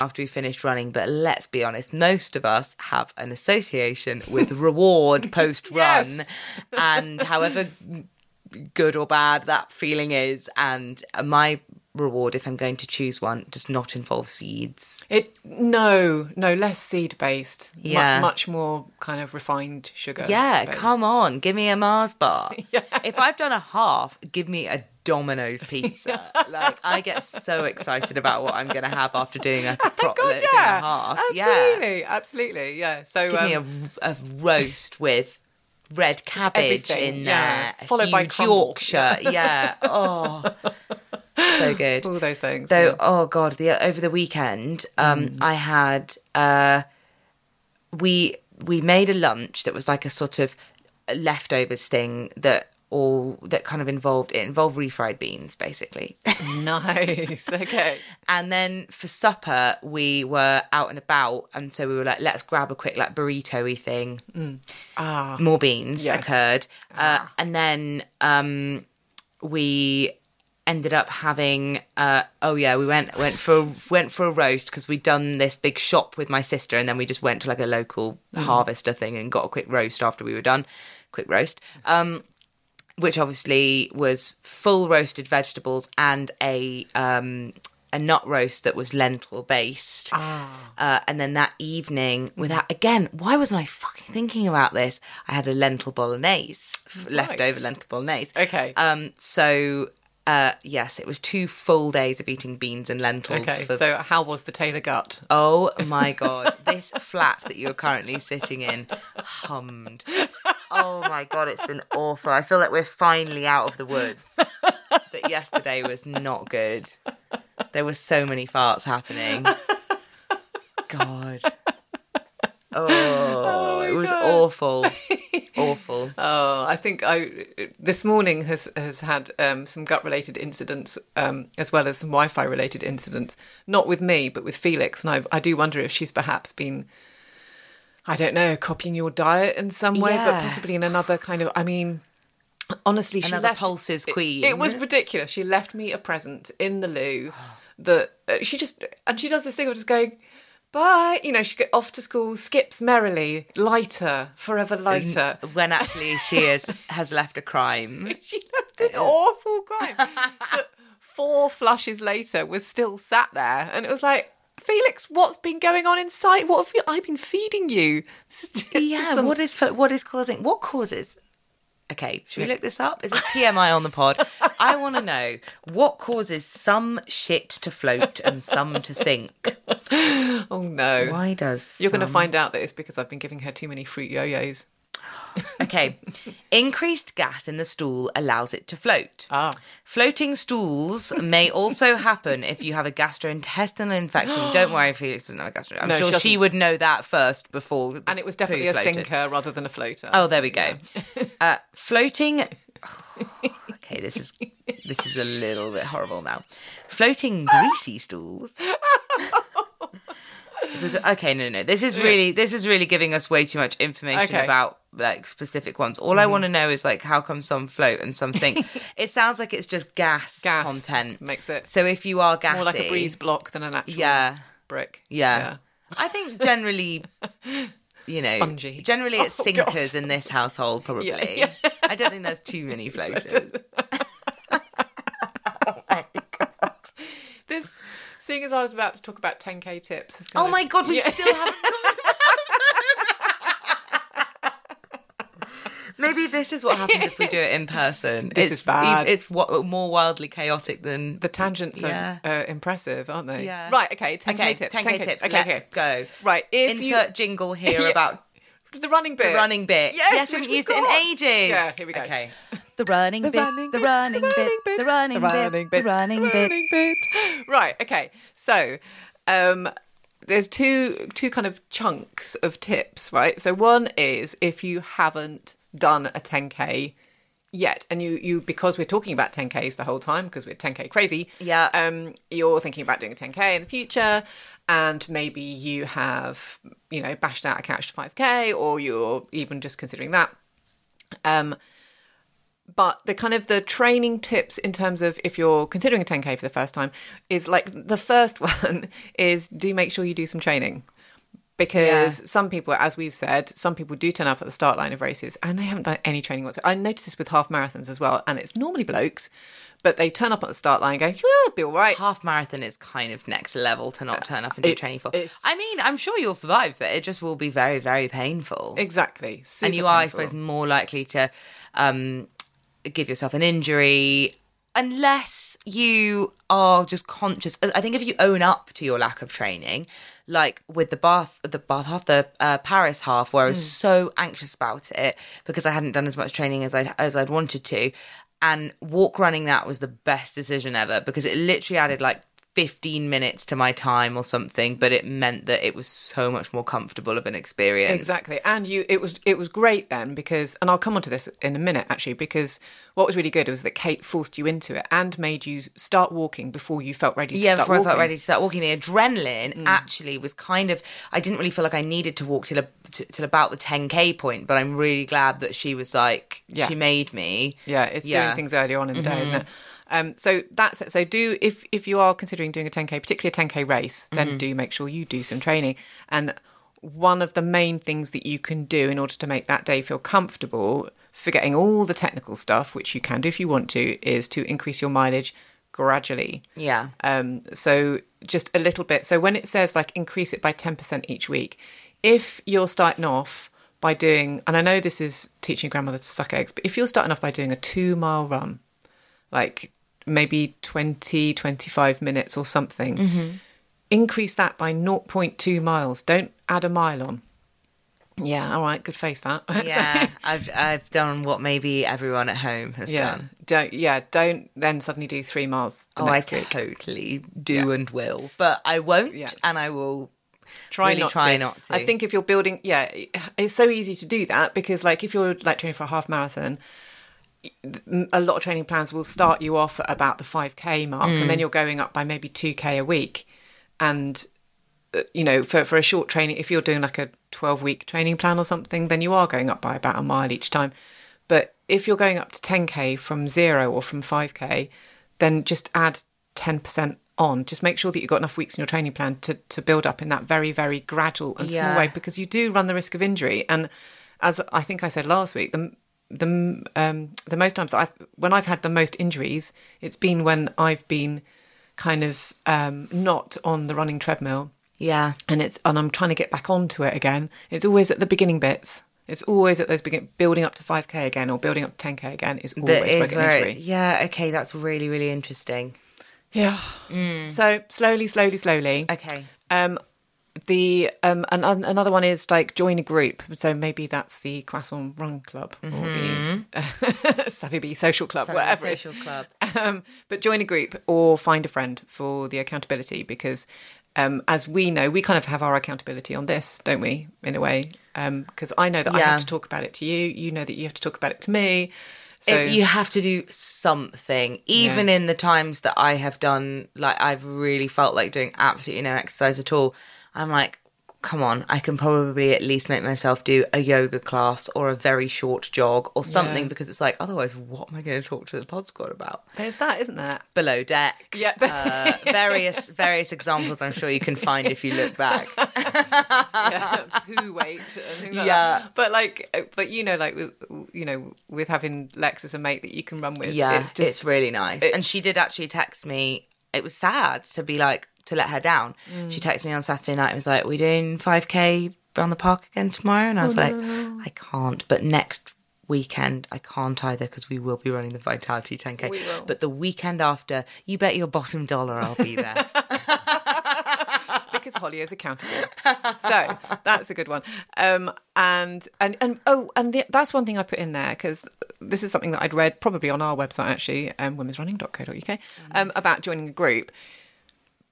after we finished running, but let's be honest, most of us have an association with [laughs] reward post run Yes. and however good or bad that feeling is. And my reward, if I'm going to choose one, does not involve seeds. It no, no, less seed based. Yeah. much more kind of refined sugar. Yeah, based. come on, give me a Mars bar. [laughs] yeah. If I've done a half, give me a Domino's pizza. [laughs] like I get so excited about what I'm going to have after doing a [laughs] proper God, doing a yeah, half. Yeah. absolutely, absolutely, yeah. So Give me a, um, a roast with red cabbage in yeah. there, Followed by crumble. Yorkshire. Yeah. Oh, so [laughs] good. all those things. Though, yeah. oh god, the over the weekend, um, I had uh, we we made a lunch that was like a sort of leftovers thing that all that kind of involved it involved refried beans basically. nice. [laughs] Okay. And then for supper, we were out and about, and so we were like, let's grab a quick like burrito-y thing. Ah, More beans Yes. occurred, uh, and then um, we ended up having. Uh, oh yeah, we went went for went for a roast because we'd done this big shop with my sister, and then we just went to like a local harvester thing and got a quick roast after we were done. Quick roast. Um, which obviously was full roasted vegetables and a um, a nut roast that was lentil based. Ah. Uh, and then that evening, without again, why wasn't I fucking thinking about this? I had a lentil bolognese, f- leftover lentil bolognese. Okay. Um. So. Uh, yes, it was two full days of eating beans and lentils. okay. For, So, how was the Taylor gut? oh my god, this [laughs] flat that you're currently sitting in hummed. Oh my god, it's been awful. I feel like we're finally out of the woods. But yesterday was not good. There were so many farts happening. God. Oh, it was awful. [laughs] Awful. Oh, I think I this morning has has had um, some gut related incidents um, as well as some Wi-Fi related incidents. Not with me, but with Felix, and I I do wonder if she's perhaps been. I don't know, copying your diet in some way, but possibly in another kind of. I mean, honestly, she left, pulses it- queen. It, was ridiculous. She left me a present in the loo [gasps] that uh, she just and she does this thing of just going. Bye. You know, she get off to school, skips merrily, lighter, forever lighter. When actually she is, [laughs] has left a crime. [laughs] She left an awful crime four flushes later was still sat there, and it was like, Felix, what's been going on inside? What have you, I've been feeding you? This is- this is Yeah, [laughs] some- what is what is causing what causes? Okay, should we look this up? Is this TMI on the pod? [laughs] I want to know what causes some shit to float and some to sink. [laughs] Oh no! Why does You're going to find out that it's because I've been giving her too many fruit yo-yos. Okay. Increased gas in the stool allows it to float. Ah. Floating stools may also happen if you have a gastrointestinal infection. [gasps] Don't worry, Felix doesn't have a gastrointestinal. I'm No, sure she, doesn't. would know that first before. And it was definitely a floated. sinker rather than a floater. Oh, there we go. uh, floating. [laughs] okay, this is this is a little bit horrible now. Floating greasy stools. [laughs] okay, no, no, this is really this is really giving us way too much information Okay. about like specific ones. All I mm-hmm. want to know is like how come some float and some sink. [laughs] it sounds like it's just gas, Gas content makes it So if you are gassy, more like a breeze block than an actual yeah, brick. yeah. I think generally, [laughs] you know, Spongy. Generally, it's Oh, sinkers God. in this household. Probably. yeah. I don't think there's too many [laughs] floaters. oh my God this, seeing as I was about to talk about 10k tips, oh my god, we Yeah. still haven't. Maybe this is what happens if we do it in person. This it's, is bad. It's wa- more wildly chaotic than The tangents Yeah. are uh, impressive, aren't they? Yeah. Right. Okay. 10k Okay, tips. 10k tips. Okay. Let's okay. go. Right. If Insert you, jingle here [laughs] Yeah. about the running bit. the running bit. Yes, we which haven't we used it in ages. Yeah, here we go. Okay. The running bit, running the bit, running bit, the running bit, the running bit. [laughs] Right. Okay. So, um, there's two two kind of chunks of tips, right? So one is if you haven't done a 10k yet, and you you because we're talking about 10ks the whole time because we're 10k crazy. Yeah. Um, you're thinking about doing a 10k in the future, and maybe you have you know bashed out a couch to 5k, or you're even just considering that. Um, but the kind of the training tips in terms of if you're considering a 10k for the first time is like the first [laughs] one is do make sure you do some training because some people as we've said some people do turn up at the start line of races and they haven't done any training whatsoever. I notice this with half marathons as well and it's normally blokes but they turn up at the start line and go yeah it'll be all right. Half marathon is kind of next level to not turn up and do It- training for. I mean, I'm sure you'll survive, but it just will be very, very painful. exactly. And you are, I suppose, more likely to um, give yourself an injury unless you are just conscious. I think if you own up to your lack of training, like with the Bath, the Bath half, the uh, Paris half, where I was so anxious about it because I hadn't done as much training as I as I'd wanted to, and walk running that was the best decision ever because it literally added like 15 minutes to my time or something but it meant that it was so much more comfortable of an experience Exactly. And you it was it was great then because and I'll come on to this in a minute actually because what was really good was that Kate forced you into it and made you start walking before you felt ready to yeah start before walking. i felt ready to start walking the adrenaline mm. actually was kind of i didn't really feel like i needed to walk till, a, t- till about the 10k point but i'm really glad that she was like Yeah. she made me Yeah, it's Yeah. doing things earlier on in the day, isn't mm-hmm. it? Um, so that's it. So do if if you are considering doing a 10k, particularly a 10k race, then do make sure you do some training. And one of the main things that you can do in order to make that day feel comfortable, forgetting all the technical stuff, which you can do if you want to, is to increase your mileage gradually. yeah Um, so just a little bit. So when it says like increase it by 10% each week, if you're starting off by doing, and I know this is teaching your grandmother to suck eggs, but if you're starting off by doing a two mile run, like maybe 20, 25 minutes or something, mm-hmm. increase that by 0.2 miles. Don't add a mile on. Yeah, all right, good face that. [laughs] Yeah i've i've done what maybe everyone at home has yeah, done don't yeah, don't then suddenly do three miles. Oh i week. totally do and will but i won't Yeah. and i will try really not try to. not to. I think if you're building, yeah, it's so easy to do that because, like, if you're like training for a half marathon, a lot of training plans will start you off at about the 5k mark and Mm. then you're going up by maybe 2k a week. And uh, you know for, for a short training if you're doing like a 12 week training plan or something then you are going up by about a mile each time. But if you're going up to 10k from zero or from 5k then just add 10% on. Just make sure that you've got enough weeks in your training plan to, to build up in that very very gradual and small way because you do run the risk of injury. And as i think i said last week the the um the most times I've when I've had the most injuries, it's been when I've been kind of um not on the running treadmill yeah and it's and I'm trying to get back onto it again. It's always at the beginning bits. It's always at those begin building up to 5k again or building up to 10k again is always that where I is where injury. it, yeah okay that's really really interesting Yeah. So slowly, slowly, slowly. okay Um, the um, an, an- another one is like join a group. So maybe that's the Croissant Run Club or the uh, [laughs] Savvy Bee Social Club, Mm-hmm. Savvy whatever. Social Club. Um, but join a group or find a friend for the accountability because, um, as we know, we kind of have our accountability on this, don't we? In a way, because I know that I have to talk about it to you. You know that you have to talk about it to me. So It- you have to do something, even in the times that I have done, like I've really felt like doing absolutely no exercise at all. I'm like, come on, I can probably at least make myself do a yoga class or a very short jog or something Yeah. because it's like, otherwise, what am I going to talk to the pod squad about? there's that, isn't there? Below deck. Yeah. uh, various various examples I'm sure you can find if you look back. [laughs] yeah, poo weight. like Yeah. that. but like, but you know, like you know, with having Lex as a mate that you can run with, Yeah, it's just really nice. And she did actually text me. It was sad to be like to let her down. Mm. She texted me on Saturday night. and was like, "We doing five k around the park again tomorrow?" And Oh, I was like, "I can't." But next weekend I can't either because we will be running the Vitality 10k. But the weekend after, you bet your bottom dollar I'll be there. [laughs] because Holly is accountable. so that's a good one. Um, and and and oh, and the, that's one thing I put in there because this is something that I'd read probably on our website actually, um, womensrunning.co.uk, um, about joining a group.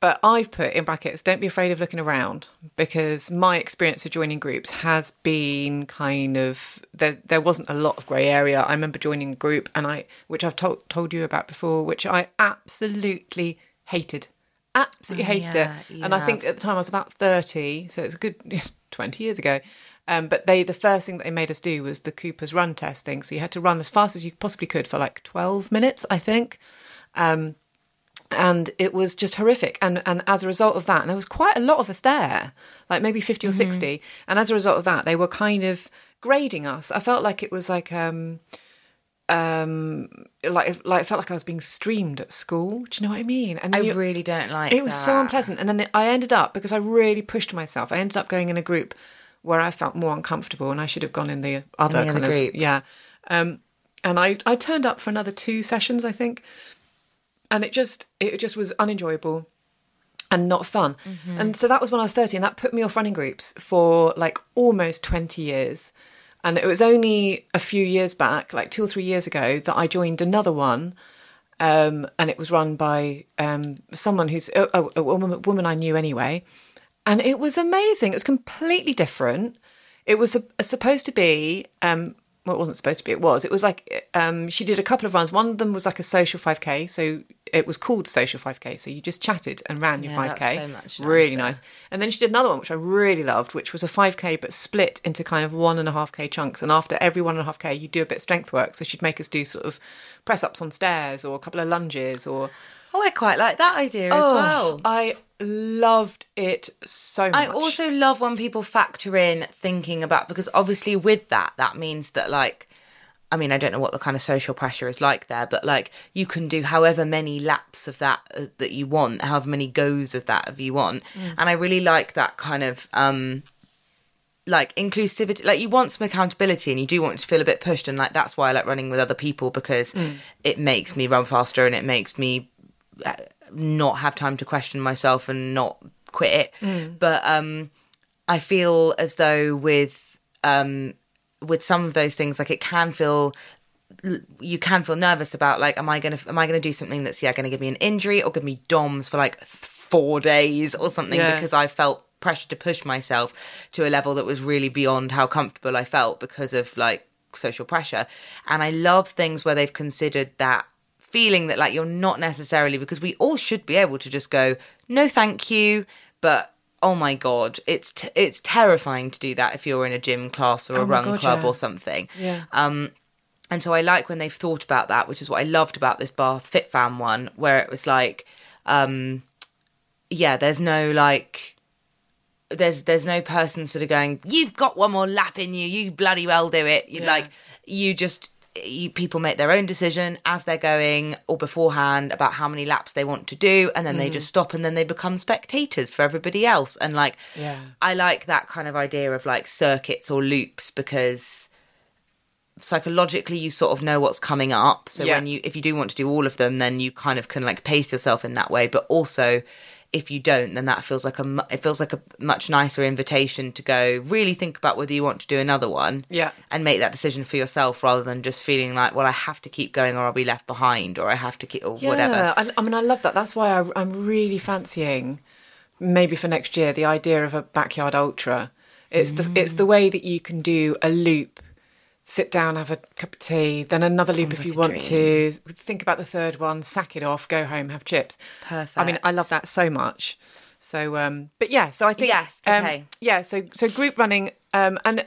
But I've put in brackets, don't be afraid of looking around because my experience of joining groups has been kind of there. There wasn't a lot of grey area. I remember joining a group, and I, which I've told told you about before, which I absolutely hated, absolutely hated yeah, it. And I think at the time I was about thirty, so it's a good [laughs] it's twenty years ago. Um, but they, the first thing that they made us do was the Cooper's run test thing. So you had to run as fast as you possibly could for like twelve minutes, I think. Um, and it was just horrific. And and as a result of that and there was quite a lot of us there like maybe 50 or 60 and as a result of that they were kind of grading us. I felt like it was like um um like like it felt like i was being streamed at school. Do you know what i mean? And I you- really don't like. it was so unpleasant. And then i ended up because i really pushed myself i ended up going in a group where i felt more uncomfortable and i should have gone in the other the other kind of group. yeah. Um and i i turned up for another two sessions i think and it just it just was unenjoyable and not fun. Mm-hmm. And so that was when I was 30 and that put me off running groups for like almost 20 years. And it was only a few years back, like 2 or 3 years ago that I joined another one um, and it was run by um, someone who's a, a, a woman, woman I knew anyway. And it was amazing. It was completely different. It was a, supposed to be, um, well, it wasn't supposed to be, it was. It was like, um, she did a couple of runs. One of them was like a social 5K. So it was called social 5K. So you just chatted and ran your Yeah, 5K. that's so much really nice. And then she did another one, which I really loved, which was a 5K, but split into kind of one and a half K chunks. And after every one and a half K, you do a bit of strength work. So she'd make us do sort of press ups on stairs or a couple of lunges or. Oh, I quite like that idea as Oh, well. I loved it so much. I also love when people factor in thinking about because obviously with that that means that like I mean I don't know what the kind of social pressure is like there but like you can do however many laps of that uh, that you want however many goes of that of you want. And I really like that kind of um like inclusivity like you want some accountability and you do want to feel a bit pushed and like that's why I like running with other people because it makes me run faster and it makes me uh, not have time to question myself and not quit it. But um I feel as though with um with some of those things like it can feel you can feel nervous about like am I going to am I to do something that's yeah going to give me an injury or give me DOMs for like 4 days or something Yeah. because I felt pressure to push myself to a level that was really beyond how comfortable I felt because of like social pressure and I love things where they've considered that feeling that like you're not necessarily because we all should be able to just go no thank you but oh my god it's t- it's terrifying to do that if you're in a gym class or a Oh run God, club yeah. or something Yeah. um and so I like when they've thought about that, which is what I loved about this Bath Fit Fam one, where it was like, um, yeah, there's no like, there's there's no person sort of going, you've got one more lap in you, you bloody well do it. You Yeah. like, you just you, people make their own decision as they're going or beforehand about how many laps they want to do, and then they mm. just stop, and then they become spectators for everybody else. And like, Yeah. I like that kind of idea of like circuits or loops because psychologically you sort of know what's coming up so Yeah. when you if you do want to do all of them then you kind of can like pace yourself in that way but also if you don't, then that feels like a it feels like a much nicer invitation to go really think about whether you want to do another one. Yeah. and make that decision for yourself rather than just feeling like, well, I have to keep going or I'll be left behind or I have to keep or whatever. Yeah, I, I mean, I love that. That's why I, I'm really fancying maybe for next year the idea of a backyard ultra. It's the it's mm. the way that you can do a loop, sit down, have a cup of tea, then another loop if you want to. Think about the third one, sack it off, go home, have chips. Perfect. I mean, I love that so much. So, um, but yeah, so I think Yes, um, okay. yeah, so so group running, um, and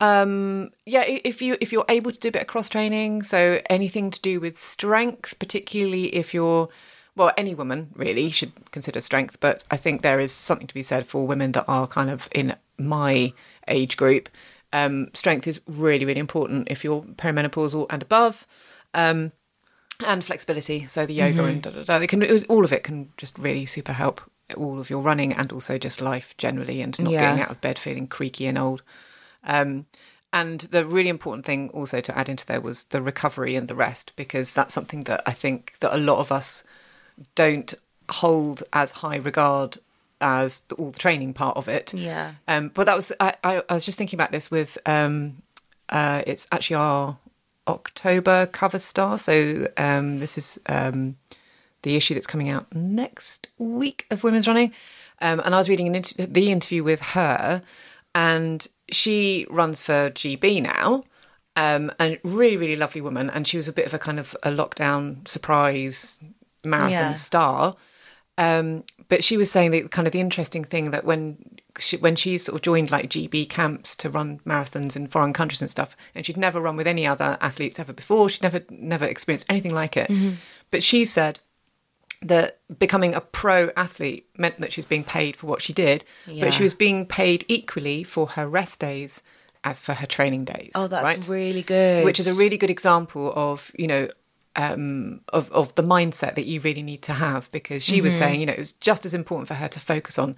um, yeah, if you if you're able to do a bit of cross training, so anything to do with strength, particularly if you're well, any woman really should consider strength, but I think there is something to be said for women that are kind of in my age group. Um, strength is really really important if you're perimenopausal and above. Um, and flexibility. So the yoga and da, da, da, it can it was, all of it can just really super help all of your running and also just life generally and not Yeah. getting out of bed feeling creaky and old. Um, and the really important thing also to add into there was the recovery and the rest because that's something that I think that a lot of us don't hold as high regard as the, all the training part of it. Yeah. Um, but that was I, I, I was just thinking about this with um, uh, it's actually our October cover star. So um, this is um, the issue that's coming out next week of Women's Running. Um, and I was reading an inter- the interview with her, and she runs for GB now. Um, and really, really lovely woman. And she was a bit of a kind of a lockdown surprise marathon Yeah. star. Um, but she was saying that kind of the interesting thing that when she, when she sort of joined like GB camps to run marathons in foreign countries and stuff, and she'd never run with any other athletes ever before. She'd never never experienced anything like it. Mm-hmm. But she said that becoming a pro athlete meant that she was being paid for what she did, Yeah. but she was being paid equally for her rest days as for her training days. Oh, that's right? really good. which is a really good example of you know um, of of the mindset that you really need to have because she was saying you know it was just as important for her to focus on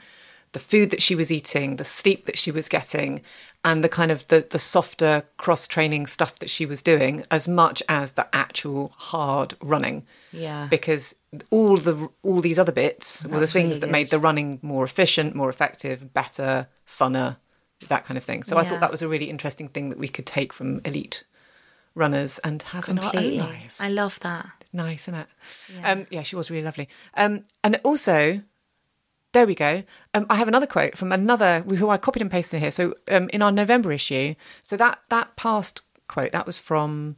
the food that she was eating, the sleep that she was getting, and the kind of the the softer cross training stuff that she was doing as much as the actual hard running. Yeah. Because all the all these other bits were the things really that made the running more efficient, more effective, better, funner, that kind of thing. So I thought that was a really interesting thing that we could take from elite runners and have in our Completely. own lives. I love that. Nice, isn't it? Yeah. Um, yeah, she was really lovely. Um, and also, there we go. Um, I have another quote from another who I copied and pasted here. So um, in our November issue, so that that past quote that was from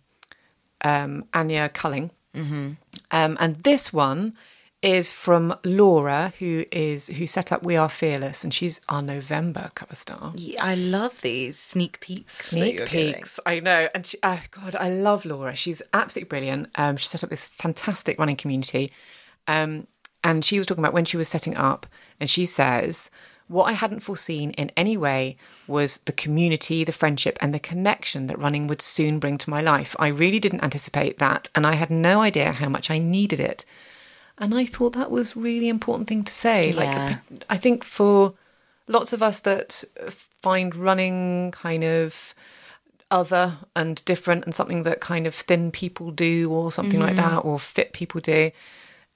um, Anya Culling, mm-hmm. um, and this one is from Laura, who is who set up We Are Fearless, and she's our November cover star. Yeah, I love these sneak peeks. Sneak peeks, I know. And she, oh God, I love Laura. She's absolutely brilliant. Um, she set up this fantastic running community. Um, and she was talking about when she was setting up, and she says, What I hadn't foreseen in any way was the community, the friendship, and the connection that running would soon bring to my life. I really didn't anticipate that, and I had no idea how much I needed it. And I thought that was really important thing to say. Yeah. Like, I think for lots of us that find running kind of other and different and something that kind of thin people do or something like Mm-hmm. that or fit people do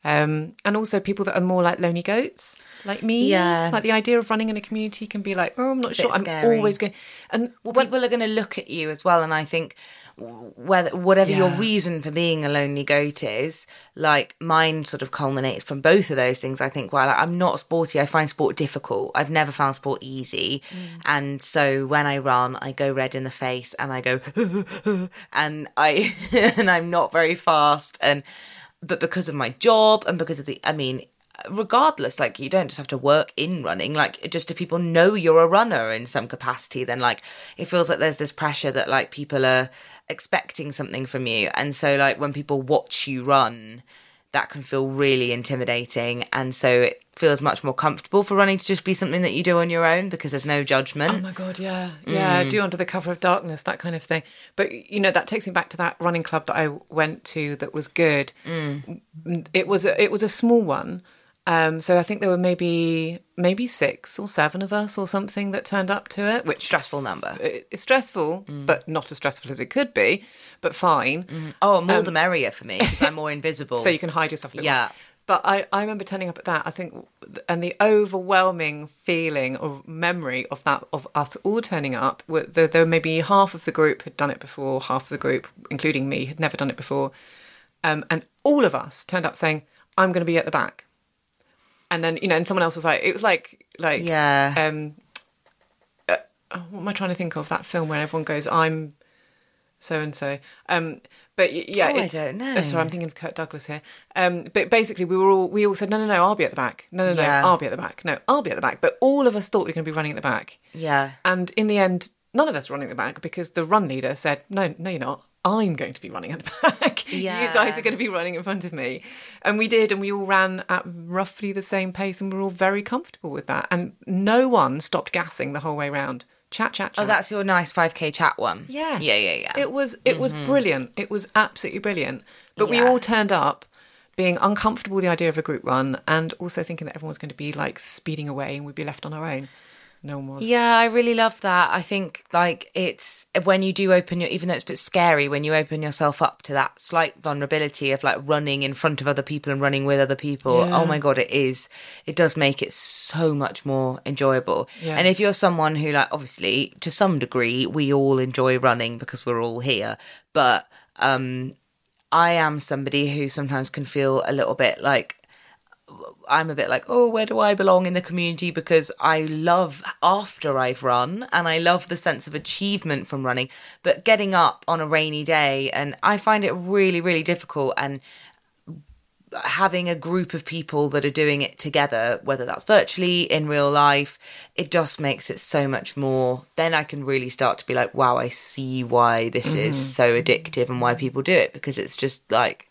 um, and also people that are more like lonely goats like me Yeah. like the idea of running in a community can be like oh i'm not sure i'm always going and Well, people are going to look at you as well, and I think whether whatever your reason for being a lonely goat is, like mine sort of culminates from both of those things. I think. Well, I'm not sporty. I find sport difficult. I've never found sport easy, mm. and so when I run, I go red in the face, and I go, [laughs] and I [laughs] and I'm not very fast, and but because of my job and because of the, I mean, regardless, like you don't just have to work in running. Like just if people know you're a runner in some capacity, then like it feels like there's this pressure that like people are expecting something from you, and so like when people watch you run, that can feel really intimidating, and so it feels much more comfortable for running to just be something that you do on your own because there's no judgment. Oh my god, yeah, mm. yeah. Do under the cover of darkness, that kind of thing. But you know, that takes me back to that running club that I went to that was good. Mm. It was a, it was a small one, um, so I think there were maybe maybe six or seven of us or something that turned up to it, which Stressful number. it's stressful, but not as stressful as it could be, but fine. Oh, more the merrier for me because I'm more [laughs] invisible. So you can hide yourself. A little Yeah. more. But I, I remember turning up at that. I think, and the overwhelming feeling or memory of that of us all turning up. There, there were maybe half of the group had done it before, half of the group, including me, had never done it before, um, and all of us turned up saying, "I'm going to be at the back." And then you know, and someone else was like, it was like like Yeah. um, uh, what am I trying to think of? That film where everyone goes, "I'm so and so." Um, but yeah, Oh, I it's, don't know. uh, sorry, I'm thinking of Kirk Douglas here. Um, but basically, we were all we all said, "No, no, no, I'll be at the back. No, no, no, I'll be at the back. No, I'll be at the back." But all of us thought we were going to be running at the back, Yeah. and in the end, none of us running the back because the run leader said, "No, no, you're not. I'm going to be running at the back. [laughs] you guys are going to be running in front of me." And we did, and we all ran at roughly the same pace, and we're all very comfortable with that. And no one stopped gassing the whole way round. Chat, chat, oh, chat. Oh, that's your nice 5k chat one. Yes. Yeah, yeah, yeah. It was it was mm-hmm. brilliant. It was absolutely brilliant. But we all turned up being uncomfortable with the idea of a group run and also thinking that everyone was going to be like speeding away and we'd be left on our own. No was. Yeah, I really love that. I think like it's when you do open your, even though it's a bit scary, when you open yourself up to that slight vulnerability of like running in front of other people and running with other people. Yeah. Oh my god, it is. It does make it so much more enjoyable. Yeah. And if you're someone who like, obviously, to some degree, we all enjoy running because we're all here, but um, I am somebody who sometimes can feel a little bit like I'm a bit like, oh, where do I belong in the community? Because I love after I've run and I love the sense of achievement from running. But getting up on a rainy day, and I find it really, really difficult. And having a group of people that are doing it together, whether that's virtually, in real life, it just makes it so much more. Then I can really start to be like, wow, I see why this is mm-hmm. so addictive and why people do it because it's just like,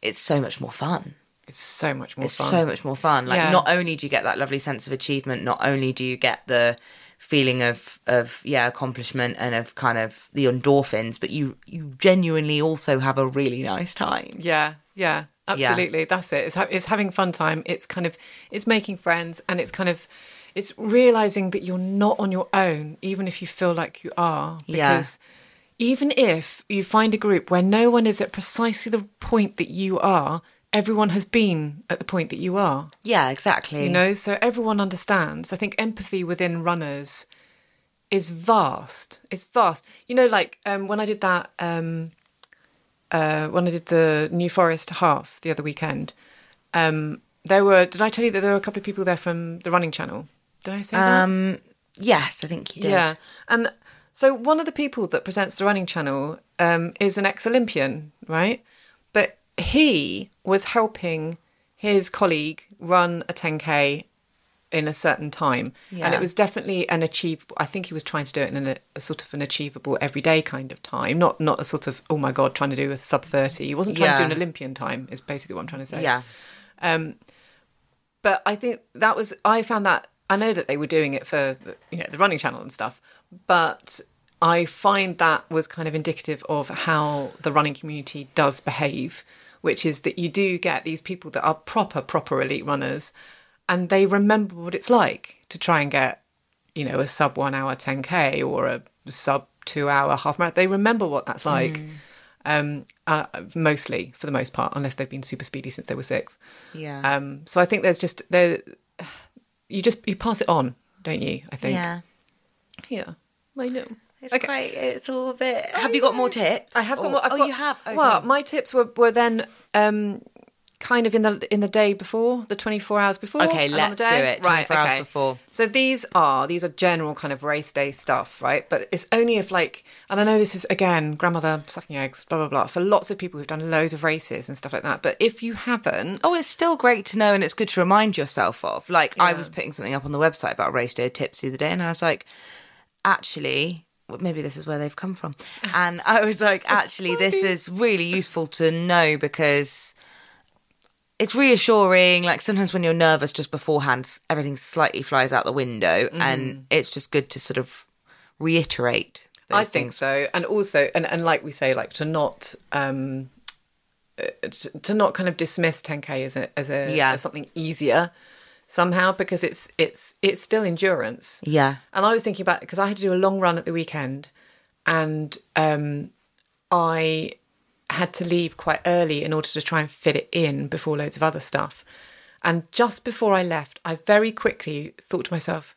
it's so much more fun It's so much more it's fun. so much more fun. Like Yeah. not only do you get that lovely sense of achievement, not only do you get the feeling of of yeah accomplishment and of kind of the endorphins, but you you genuinely also have a really nice time. Yeah, yeah, absolutely. That's it. It's ha- it's having fun time. It's kind of it's making friends, and it's kind of it's realizing that you're not on your own, even if you feel like you are. Yeah. Because even if you find a group where no one is at precisely the point that you are, everyone has been at the point that you are. Yeah, exactly. You know, so everyone understands. I think empathy within runners is vast. It's vast. You know, like um, when I did that, um, uh, when I did the New Forest half the other weekend, um, there were. Did I tell you that there were a couple of people there from the Running Channel? Did I say that? Um, yes, I think you did. Yeah, and so one of the people that presents the Running Channel um, is an ex-Olympian, right? But he was helping his colleague run a 10k in a certain time, and it was definitely an achievable. I think he was trying to do it in a, a sort of an achievable everyday kind of time, not not a sort of oh my god trying to do a sub 30. He wasn't trying to do an Olympian time. Is basically what I'm trying to say Yeah. Um, but I think that was I found that I know that they were doing it for you know the running channel and stuff, but I find that was kind of indicative of how the running community does behave, which is that you do get these people that are proper proper elite runners, and they remember what it's like to try and get you know a sub one hour 10k or a sub two hour half marathon. They remember what that's like. Um, uh, mostly for the most part, unless they've been super speedy since they were six. Yeah. Um, so I think there's just there, you just you pass it on, don't you? I think. yeah. Yeah. I know. It's great. It's all a bit. Have you got more tips? I have got Or- more. I've oh, got, you have. Okay. Well, my tips were were then um, kind of in the in the day before, the 24 hours before. Okay, let's the do it, 24 hours before. So these are these are general kind of race day stuff, right? But it's only if like, and I know this is again grandmother sucking eggs, blah blah blah, for lots of people who've done loads of races and stuff like that. But if you haven't, Oh, it's still great to know, and it's good to remind yourself of. Like, I was putting something up on the website about race day tips the other day, and I was like, actually, maybe this is where they've come from. [laughs] And I was like, actually, this is really useful to know because it's reassuring. Like, sometimes when you're nervous just beforehand, everything slightly flies out the window, and it's just good to sort of reiterate. Those I think things. so, and also, and, and like we say, like to not um, uh, to, to not kind of dismiss 10k as a as a Yeah. as something easier somehow because it's it's it's still endurance. Yeah. And I was thinking about it because I had to do a long run at the weekend, and um, I had to leave quite early in order to try and fit it in before loads of other stuff. And just before I left, I very quickly thought to myself,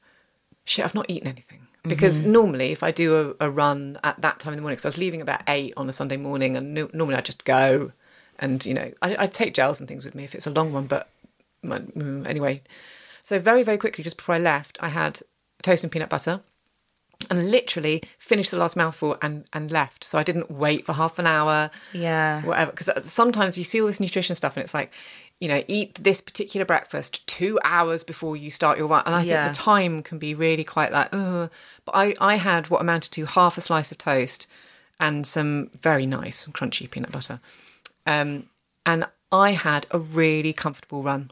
shit, I've not eaten anything. Because normally, if I do a, a run at that time in the morning, because I was leaving about eight on a Sunday morning, and no, normally I just go and, you know, I, I take gels and things with me if it's a long one, but anyway. So, very, very quickly, just before I left, I had toast and peanut butter and literally finished the last mouthful and, and left. So I didn't wait for half an hour, Yeah. whatever. Because sometimes you see all this nutrition stuff and it's like, you know, eat this particular breakfast two hours before you start your run. And I Yeah. think the time can be really quite like, Ugh. but I, I had what amounted to half a slice of toast and some very nice crunchy peanut butter. Um, and I had a really comfortable run.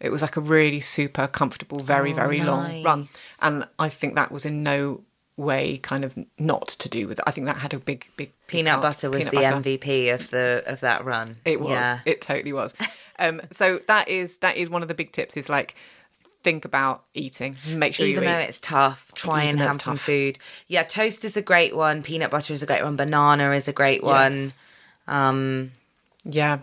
It was like a really super comfortable, very, Oh, very long run. And I think that was in no way kind of not to do with it. I think that had a big, big Peanut part. butter was Peanut the butter. MVP of the of that run. It was. Yeah. It totally was. Um, so that is that is one of the big tips. Is like think about eating. Make sure Even you though eat. it's tough, try Even and have some food. Yeah, toast is a great one. Peanut butter is a great one. Banana is a great one. Um, yeah,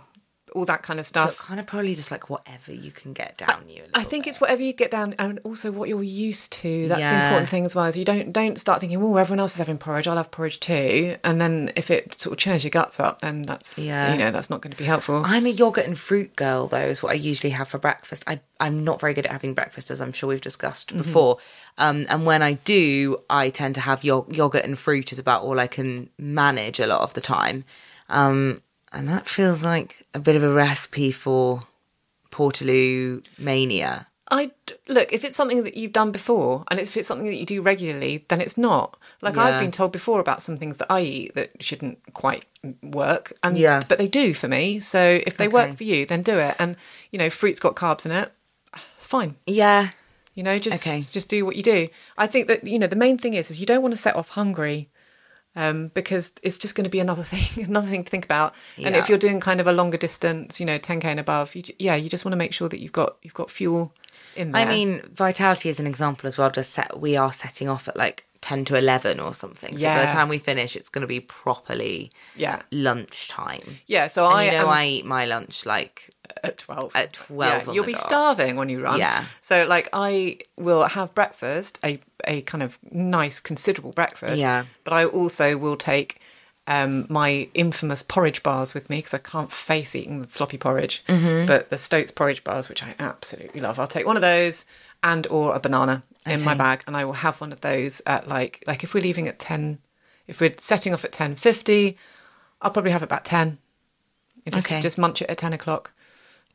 all that kind of but stuff. kind of probably just like whatever you can get down you. a I think bit. it's whatever you get down, and also what you're used to. That's the important thing as well. Is you don't don't start thinking, "Oh, everyone else is having porridge. I'll have porridge too." And then if it sort of churns your guts up, then that's Yeah. you know that's not going to be helpful. I'm a yogurt and fruit girl, though, is what I usually have for breakfast. I, I'm not very good at having breakfast, as I'm sure we've discussed Mm-hmm. before. Um, and when I do, I tend to have yo- yogurt and fruit is about all I can manage a lot of the time. Um, and that feels like a bit of a recipe for Portaloo mania. I look if it's something that you've done before, and if it's something that you do regularly, then it's not. Like Yeah. I've been told before about some things that I eat that shouldn't quite work, and Yeah. but they do for me. So if they Okay. work for you, then do it. And you know, fruit's got carbs in it. It's fine. Yeah. You know, just Okay. just do what you do. I think that you know the main thing is is you don't want to set off hungry. Um, because it's just going to be another [laughs] thing, another thing to think about. And if you're doing kind of a longer distance, you know, 10k and above, you, yeah, you just want to make sure that you've got you've got fuel in there. I mean, Vitality is an example as well. Just set, we are setting off at like 10 to 11 or something. So by the time we finish, it's going to be properly yeah, lunchtime. yeah. So And I you know, am I eat my lunch like at 12 at 12 on you'll be dot. starving when you run Yeah. so like i will have breakfast a a kind of nice considerable breakfast Yeah. but i also will take um, my infamous porridge bars with me because I can't face eating the sloppy porridge. Mm-hmm. But the Stoats porridge bars, which I absolutely love, I'll take one of those and or a banana in my bag, and I will have one of those at like like if we're leaving at ten, if we're setting off at ten fifty, I'll probably have it about ten. Just, Okay. just munch it at 10 o'clock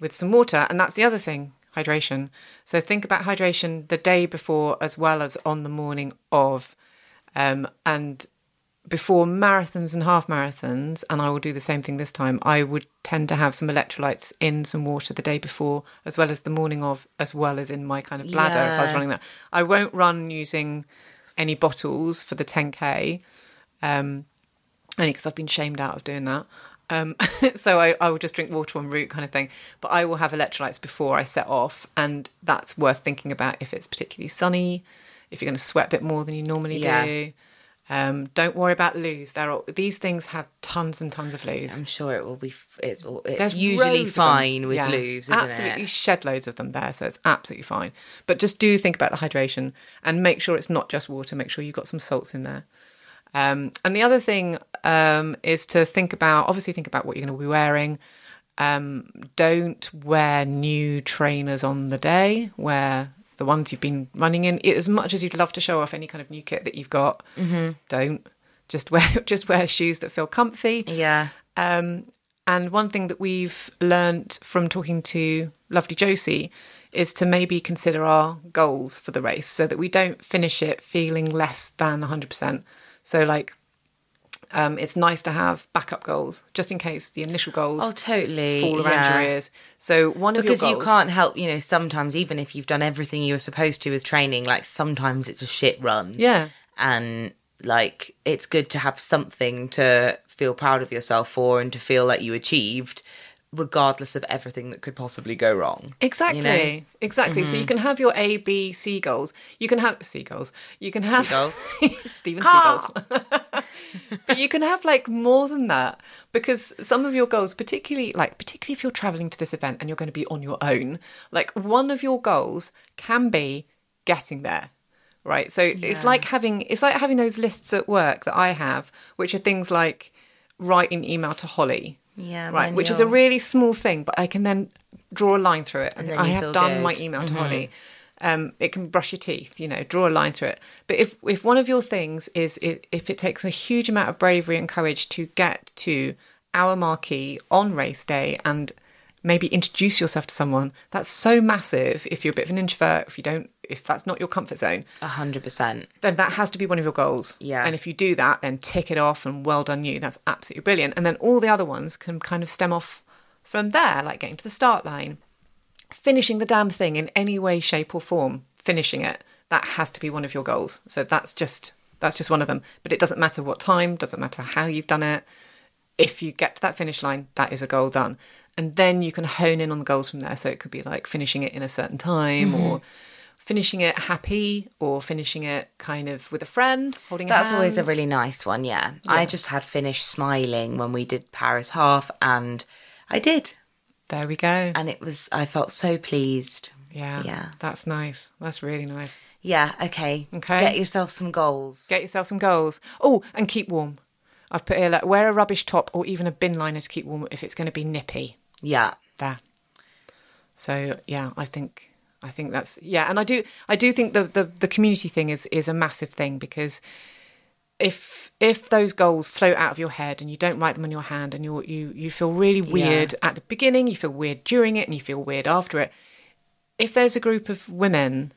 with some water. And that's the other thing hydration. So think about hydration the day before as well as on the morning of. Um, and before marathons and half marathons, and I will do the same thing this time, I would tend to have some electrolytes in some water the day before, as well as the morning of, as well as in my kind of bladder if I was running that. I won't run using any bottles for the 10K um, only because I've been shamed out of doing that. Um, [laughs] so I, I will just drink water en route kind of thing. But I will have electrolytes before I set off, and that's worth thinking about if it's particularly sunny, if you're going to sweat a bit more than you normally Yeah. do. Um, don't worry about loos. There are these things have tons and tons of loos. I'm sure it will be. f- It's, it's There's usually loads of them. fine with Yeah. loos, isn't absolutely it? shed loads of them there, so it's absolutely fine. But just do think about the hydration and make sure it's not just water. Make sure you've got some salts in there. Um, and the other thing um, is to think about, obviously, think about what you're going to be wearing. Um, don't wear new trainers on the day. Wear the ones you've been running in. As much as you'd love to show off any kind of new kit that you've got, Mm-hmm. don't. Just wear [laughs] just wear shoes that feel comfy. Yeah. Um, and one thing that we've learnt from talking to lovely Josie is to maybe consider our goals for the race so that we don't finish it feeling less than 100%. So, like, um, it's nice to have backup goals just in case the initial goals Oh, totally. fall around yeah. your ears. So, one of Because you can't help, you know, sometimes even if you've done everything you were supposed to with training, like sometimes it's a shit run. Yeah. And like it's good to have something to feel proud of yourself for and to feel like you achieved. Regardless of everything that could possibly go wrong. Exactly. You know? Exactly. So mm-hmm. you can have your A, B, C goals. You can have seagulls. You can have Seagulls. [laughs] Stephen Seagulls. [laughs] but you can have like more than that because some of your goals, particularly like particularly if you're traveling to this event and you're going to be on your own, like one of your goals can be getting there. Right. So it's like having it's like having those lists at work that I have, which are things like write an email to Holly. Yeah, Right. Which is a really small thing, but I can then draw a line through it. And then I have done good. my email to Mhm. Holly. Um, it can brush your teeth, you know, draw a line through it. But if if one of your things is it, if it takes a huge amount of bravery and courage to get to our marquee on race day and maybe introduce yourself to someone, that's so massive. If you're a bit of an introvert, if you don't, if that's not your comfort zone, A hundred percent. then that has to be one of your goals. Yeah. And if you do that, then tick it off and well done you. That's absolutely brilliant. And then all the other ones can kind of stem off from there, like getting to the start line, finishing the damn thing in any way, shape, or form, finishing it. That has to be one of your goals. So that's just that's just one of them. But it doesn't matter what time, doesn't matter how you've done it. If you get to that finish line, that is a goal done. And then you can hone in on the goals from there. So it could be like finishing it in a certain time mm-hmm. or finishing it happy or finishing it kind of with a friend, holding That's always a really nice one, yeah. I just had finished smiling when we did Paris half and I did. There we go. And it was I felt so pleased. Yeah. Yeah. That's nice. That's really nice. Yeah, okay. Okay. Get yourself some goals. Get yourself some goals. Oh, and keep warm. I've put here like wear a rubbish top or even a bin liner to keep warm if it's going to be nippy. Yeah. There. So yeah, I think I think that's yeah, and I do I do think the the, the community thing is is a massive thing because if if those goals float out of your head and you don't write them on your hand and you you you feel really weird at the beginning, you feel weird during it, and you feel weird after it. If there's a group of women,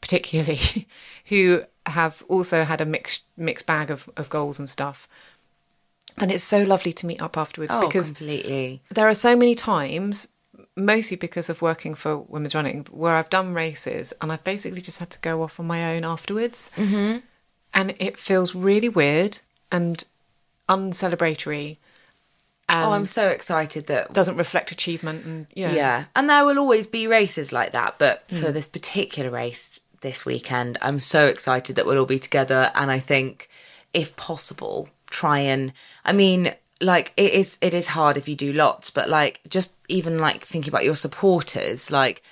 particularly, [laughs] who have also had a mixed mixed bag of, of goals and stuff, then it's so lovely to meet up afterwards Oh, because completely. there are so many times, mostly because of working for Women's Running, where I've done races and I've basically just had to go off on my own afterwards. Mm-hmm. And it feels really weird and uncelebratory. And Oh, I'm so excited that doesn't reflect achievement and yeah. Yeah. And there will always be races like that. But for Mm. this particular race this weekend, I'm so excited that we'll all be together. And I think, if possible, try and, I mean, like it is, it is hard if you do lots, but like just even like thinking about your supporters, like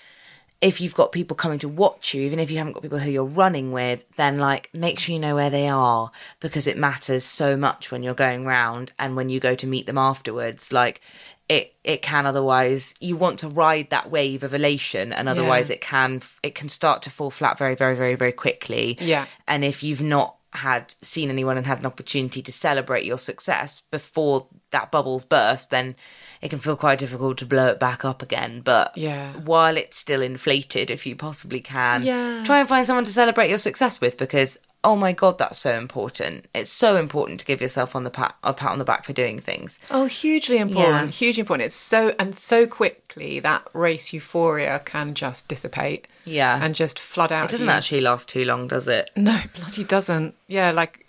if you've got people coming to watch you, even if you haven't got people who you're running with, then like make sure you know where they are because it matters so much when you're going round and when you go to meet them afterwards. Like it, it can otherwise you want to ride that wave of elation and otherwise Yeah. it can it can start to fall flat very very very very quickly. Yeah. And if you've not had seen anyone and had an opportunity to celebrate your success before that bubbles burst, then it can feel quite difficult to blow it back up again. But Yeah. while it's still inflated, if you possibly can, Yeah. try and find someone to celebrate your success with because oh my god, that's so important. It's so important to give yourself on the pat a pat on the back for doing things. Oh, hugely important. Yeah. Hugely important. It's so and so quickly that race euphoria can just dissipate. Yeah. And just flood out. It doesn't you. actually last too long, does it? No, bloody doesn't. Yeah, like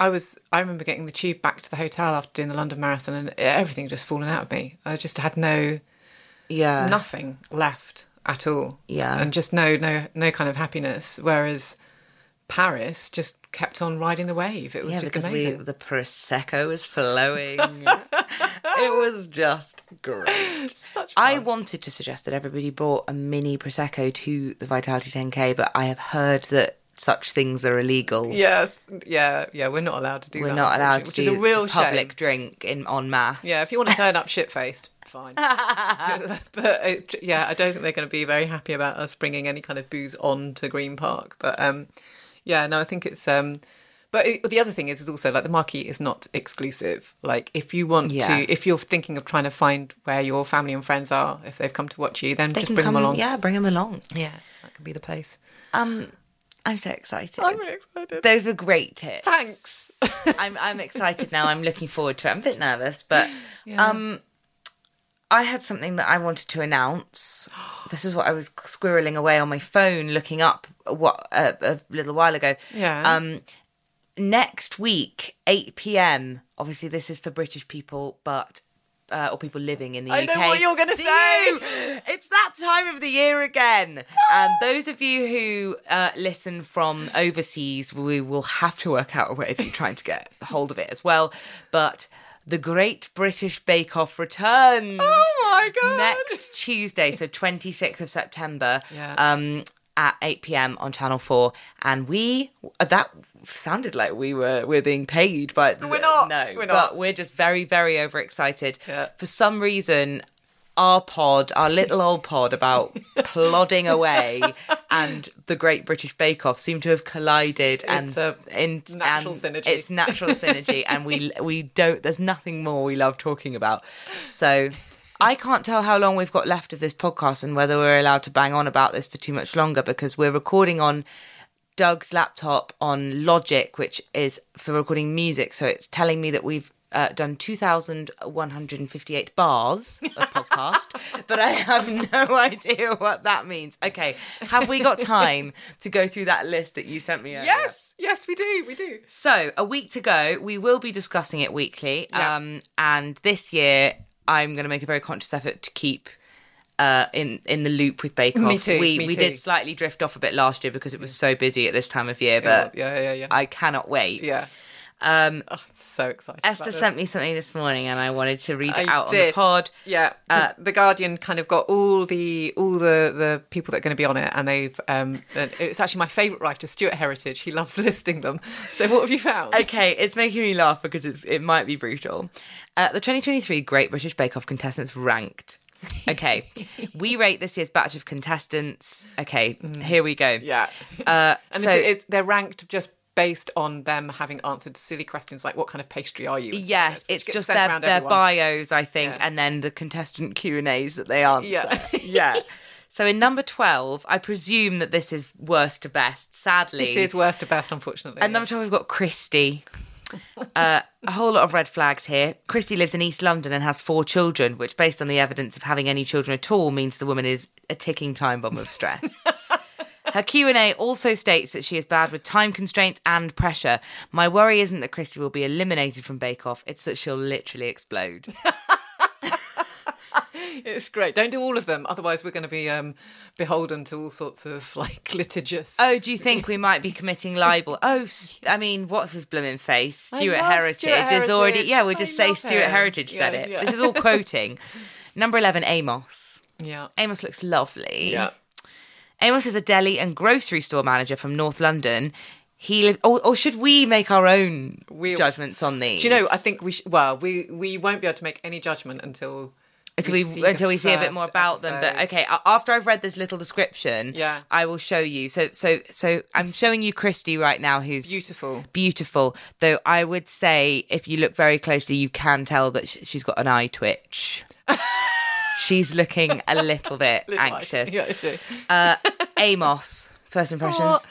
I was. I remember getting the tube back to the hotel after doing the London Marathon, and everything just fallen out of me. I just had no Yeah. nothing left at all. Yeah. and just no no no kind of happiness. Whereas Paris just kept on riding the wave. It was Yeah, just because amazing. we the prosecco was flowing. [laughs] it was just great. [laughs] I wanted to suggest that everybody brought a mini prosecco to the Vitality 10K, but I have heard that such things are illegal. Yes, yeah, yeah. We're not allowed to do We're that. not allowed to unfortunately, do which is a real public shame. drink in en masse. Yeah, if you want to turn up shit faced, fine. [laughs] but it, yeah, I don't think they're going to be very happy about us bringing any kind of booze on to Green Park. But um, yeah, no, I think it's. Um, but it, the other thing is, is also like the marquee is not exclusive. Like if you want Yeah. to, if you're thinking of trying to find where your family and friends are, if they've come to watch you, then they just bring come them along. Yeah, bring them along. yeah, that could be the place. Um, I'm so excited. I'm excited. Those were great tips. Thanks. [laughs] I'm I'm excited now. I'm looking forward to it. I'm a bit nervous, but [laughs] um, I had something that I wanted to announce. [gasps] This is what I was squirreling away on my phone, looking up what uh, a little while ago. Yeah. Um, next week, 8 p.m. Obviously, this is for British people, but uh, or people living in the I UK. I know what you're gonna say. you? It's that time of the year again. and those of you who uh, listen from overseas, we will have to work out a way of you trying to get hold of it as well. But the Great British Bake Off returns. Oh my God. Next Tuesday, so 26th of September. Yeah. Um, at 8 p.m. on Channel 4, and we uh, that sounded like we were we're being paid, but we're not. No, We're not. but we're just very very overexcited. Yeah. For some reason, our pod, our little old pod about [laughs] plodding away, and the Great British Bake Off seem to have collided, and a in natural and synergy. It's natural synergy, [laughs] and we we don't. There's nothing more we love talking about. So. I can't tell how long we've got left of this podcast and whether we're allowed to bang on about this for too much longer because we're recording on Doug's laptop on Logic, which is for recording music. So it's telling me that we've uh, done 2,158 bars of podcast, [laughs] but I have no idea what that means. Okay, have we got time to go through that list that you sent me earlier? Yes, yes, we do, we do. So, a week to go. We will be discussing it weekly. Yeah. Um, and this year, I'm going to make a very conscious effort to keep uh, in in the loop with Bake Off. Me too, We me we too. did slightly drift off a bit last year because it was so busy at this time of year. But yeah, yeah, yeah. I cannot wait. yeah. Um, Oh, I'm so excited. Esther sent me something this morning, and I wanted to read it I out on the pod. Yeah, Uh, the Guardian kind of got all the all the the people that are going to be on it, and they've um, it's actually my favourite writer, Stuart Heritage. He loves [laughs] listing them. So what have you found? Okay, it's making me laugh because it's it might be brutal. Uh, the 2023 Great British Bake Off contestants ranked. Okay, [laughs] we rate this year's batch of contestants. Okay, here we go. Mm. Yeah, Uh, and so it's they're ranked just based on them having answered silly questions like, "What kind of pastry are you?" yes, it's just their their bios, I think, Yeah. and then the contestant Q and A's that they answer. Yeah. [laughs] [laughs] yeah. So in number 12, I presume that this is worst to best. Sadly, This is worst to best, unfortunately. At number 12, we've got Cristy. Uh, a whole lot of red flags here. Cristy lives in East London and has four children, which, based on the evidence of having any children at all, means the woman is a ticking time bomb of stress. [laughs] Her Q&A also states that she is bad with time constraints and pressure. My worry isn't that Cristy will be eliminated from Bake Off, it's that she'll literally explode. [laughs] It's great. Don't do all of them, otherwise we're going to be um, beholden to all sorts of like litigious. Oh, do you think we might be committing libel? [laughs] Oh, I mean, what's his blooming face? Stuart Heritage Stuart is already. Yeah, we'll I just say Stuart him. Heritage said Yeah, it. yeah. This is all [laughs] quoting. Number 11, Amos. yeah, Amos looks lovely. yeah. Amos is a deli and grocery store manager from North London. He live, or, or should we make our own We- judgments on these? Do you know? I think we sh- well, we we won't be able to make any judgment until until we, see until we see a bit more about them. But okay, after I've read this little description, Yeah. I will show you. So so so I'm showing you Cristy right now, who's Beautiful. beautiful. Though I would say, if you look very closely, you can tell that she's got an eye twitch. [laughs] she's looking a little bit [laughs] anxious. Yeah, Uh, Amos, first impressions.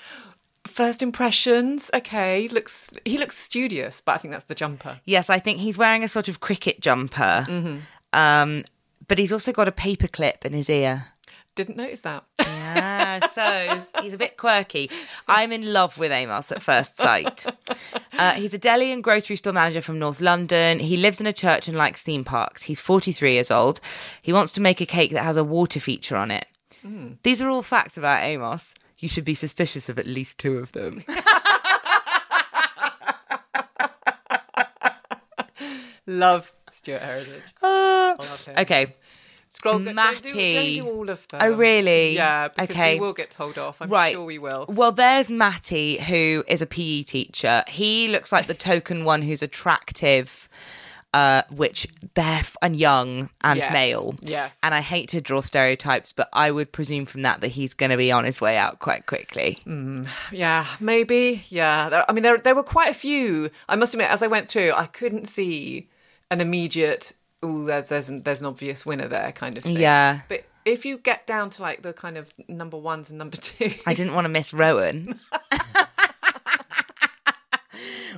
First impressions. Okay, looks he looks studious, but I think that's the jumper. Yes, I think he's wearing a sort of cricket jumper. Mm-hmm. Um, but he's also got a paper clip in his ear. Didn't notice that. Yeah, so [laughs] he's a bit quirky. I'm in love with Amos at first sight. Uh, he's a deli and grocery store manager from North London. He lives in a church and likes theme parks. He's 43 years old. He wants to make a cake that has a water feature on it. These are all facts about Amos. You should be suspicious of at least two of them. [laughs] Love Stuart Heritage. Him. okay. Scroll. Don't do, don't do all of them. Oh, really? Yeah. Because Okay. We will get told off. I'm Right. sure we will. Well, there's Matty, who is a PE teacher. He looks like the token one who's attractive, uh, which deaf and young and Yes, male. yes. And I hate to draw stereotypes, but I would presume from that that he's going to be on his way out quite quickly. Yeah, maybe. Yeah. There, I mean, there there were quite a few. I must admit, as I went through, I couldn't see an immediate. Oh, there's there's an, there's an obvious winner there, kind of thing. Yeah. But if you get down to like the kind of number ones and number two, I didn't want to miss Rowan. [laughs]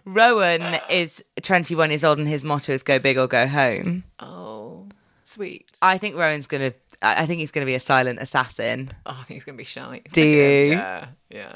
Rowan is 21 years old and his motto is go big or go home. Oh, sweet. I think Rowan's going to I think he's going to be a silent assassin. Oh, I think he's going to be shy. Do you? Yeah, yeah.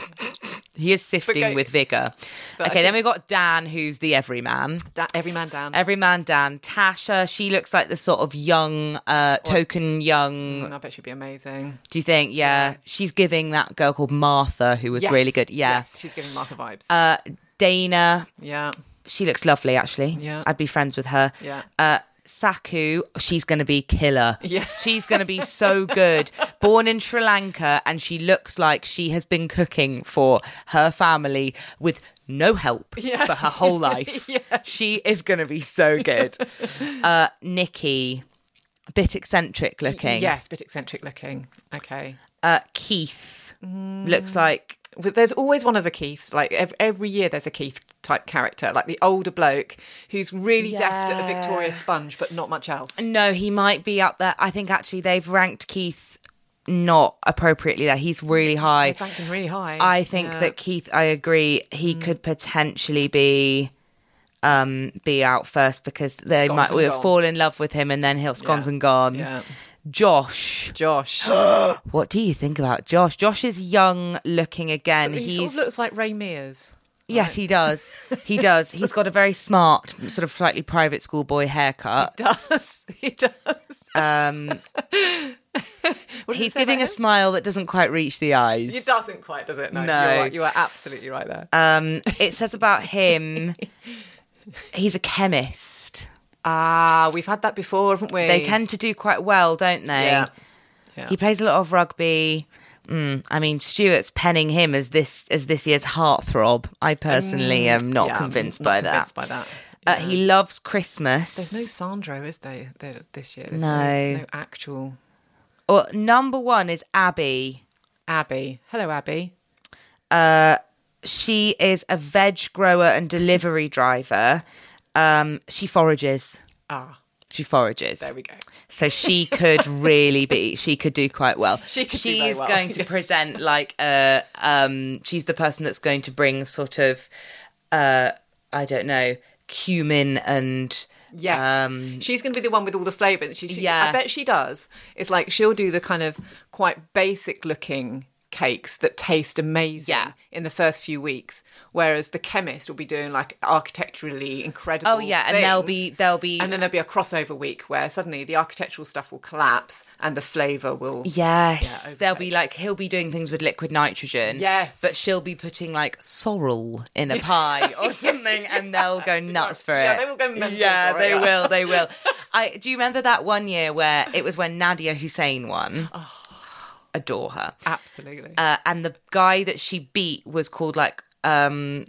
He is sifting go- with vigor. Okay, then we've got Dan, who's the everyman. Da- every man down. Everyman Dan. Tasha, she looks like the sort of young, uh, token young. Mm, I bet she'd be amazing. Do you think? Yeah. She's giving that girl called Martha, who was Yes, really good. Yeah. yes, she's giving Martha vibes. Uh, Dana, yeah, she looks lovely, actually. Yeah. I'd be friends with her. Yeah. Uh, Saku, she's going to be killer. Yeah. [laughs] She's going to be so good. Born in Sri Lanka, and she looks like she has been cooking for her family with no help [laughs] Yeah. for her whole life. [laughs] Yes. She is going to be so good. Uh, Nicky, a bit eccentric looking. yes, bit eccentric looking. Okay. Uh, Keith Mm. looks like there's always one of the Keiths. Like ev- every year, there's a Keith type character, like the older bloke who's really deft at a Victoria Sponge, but not much else. No, he might be up there. I think actually they've ranked Keith not appropriately there. He's really high. They ranked him really high. I think Yeah. Mm. that Keith, I agree, he could potentially be um be out first because they Scones might will fall in love with him and then he'll scones Yeah. and gone. Yeah. Josh. Josh. [gasps] What do you think about Josh? Josh is young looking again. he He's sort of looks like Ray Mears. Yes, he does. He does. He's got a very smart, sort of slightly private school boy haircut. Does [laughs] he does? Um, [laughs] he's giving a smile that doesn't quite reach the eyes. It doesn't quite, does it? No, No. You're, right. you are absolutely right there. Um, it says about [laughs] him, he's a chemist. Ah, we've had that before, haven't we? They tend to do quite well, don't they? Yeah. Yeah. He plays a lot of rugby. Mm, I mean, Stuart's penning him as this as this year's heartthrob. I personally am not Mm, Yeah, convinced not by convinced that. by that. Uh, he loves Christmas. There's no Sandro, is there, there this year? There's No. no actual Well, number one is Abbi. Abbi. Hello, Abbi. Uh, she is a veg grower and delivery driver. Um, she forages. Ah, She forages. there we go. So she could really be. [laughs] She could do quite well. She could she's well, going to [laughs] present like uh um. She's the person that's going to bring sort of uh I don't know cumin and Yes, um she's going to be the one with all the flavour. that She's, Yeah. I bet she does. It's like she'll do the kind of quite basic looking cakes that taste amazing Yeah. in the first few weeks, whereas the chemist will be doing like architecturally incredible. Oh, yeah, and there'll be- there'll be- and then there'll be a crossover week where suddenly the architectural stuff will collapse and the flavour will. Yes, Yeah, there'll be like he'll be doing things with liquid nitrogen. Yes. but she'll be putting like sorrel in a pie or [laughs] something, and they'll go nuts for it. Yeah, they will go mental Yeah, it, they yeah. will. They will. [laughs] I do you remember that one year where it was when Nadiya Hussain won? Oh. Adore her. Absolutely. Uh, and the guy that she beat was called like um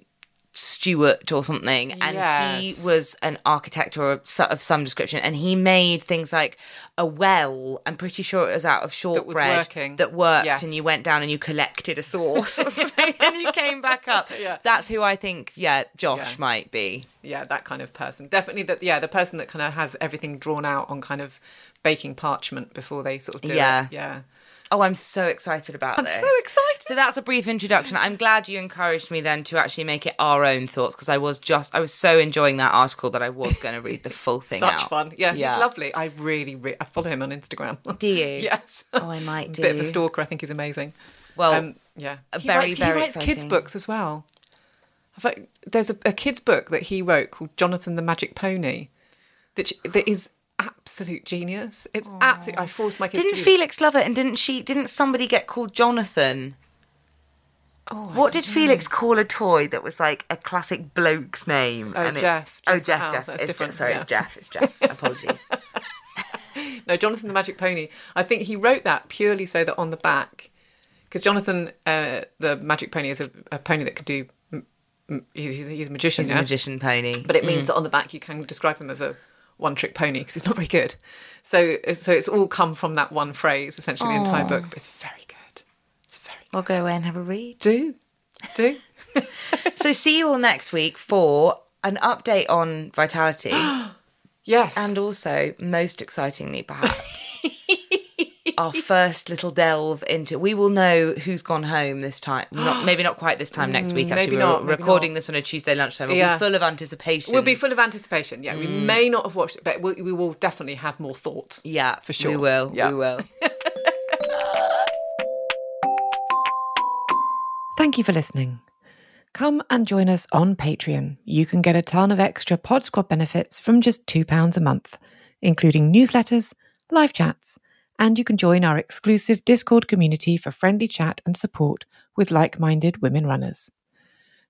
Stewart or something, and Yes. he was an architect or so- of some description, and he made things like a well. I'm pretty sure it was out of shortbread working. that worked, Yes. and you went down and you collected a source or [laughs] something, and you came back up. [laughs] Yeah. That's who I think. Yeah, Josh Yeah. might be. yeah, that kind of person. Definitely that. Yeah, the person that kind of has everything drawn out on kind of baking parchment before they sort of do Yeah. it. Yeah. Oh, I'm so excited about I'm this. so excited. So that's a brief introduction. I'm glad you encouraged me then to actually make it our own thoughts because I was just I was so enjoying that article that I was going to read the full thing Such out. fun. Yeah, Yeah. he's lovely. I really, re- I follow him on Instagram. [laughs] Do you? yes. Oh, I might Bit of a stalker. I think he's amazing. Well, Um, yeah. He very, writes, very He writes kids' books as well. Thought- There's a, a kids' book that he wrote called Jonathan the Magic Pony, that that is absolute genius. It's absolute. I forced my kids. Didn't Felix love it? And didn't she? Didn't somebody get called Jonathan? Oh, What did Felix call a toy that was like a classic bloke's name? Oh, and it- Jeff. oh, Jeff Jeff. Jeff. It's different, Jeff. Sorry, it's. Jeff. It's Jeff. [laughs] Apologies. [laughs] No, Jonathan the Magic Pony. I think he wrote that purely so that on the back, because Jonathan uh, the Magic Pony is a, a pony that could do. m- m- He's, he's a magician, He's a magician pony. but it means that on the back you can describe him as a one-trick pony because he's not very good. So, so it's all come from that one phrase, essentially the entire book. But it's very good. It's very good. We'll go away and have a read. Do, do. [laughs] So see you all next week for an update on vitality. [gasps] Yes. And also, most excitingly, perhaps, [laughs] our first little delve into. We will know who's gone home this time. Not maybe not quite this time next [gasps] mm, week. Actually, maybe we're not, maybe recording not. this on a Tuesday lunchtime. We'll Yeah. be full of anticipation. We'll be full of anticipation. Yeah, we mm. may not have watched it, but we, we will definitely have more thoughts. Yeah, for sure. We will. Yeah. We will. Thank you for listening. Come and join us on Patreon. You can get a ton of extra Pod Squad benefits from just £2 a month, including newsletters, live chats, and you can join our exclusive Discord community for friendly chat and support with like minded women runners.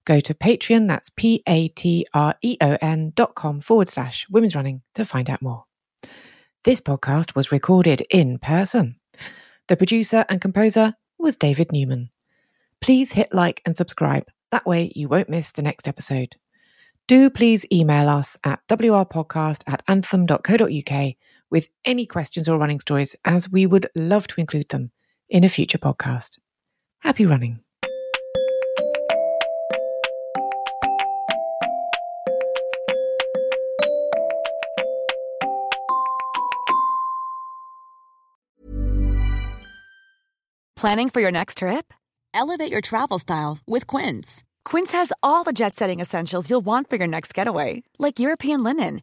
Go to Patreon, that's P A T R E O N dot com forward slash women's running to find out more. This podcast was recorded in person. The producer and composer was David Newman. Please hit like and subscribe. That way you won't miss the next episode. Do please email us at wrpodcast at anthem.co.uk with any questions or running stories, as we would love to include them in a future podcast. Happy running. Planning for your next trip? Elevate your travel style with Quince. Quince has all the jet setting essentials you'll want for your next getaway, like European linen,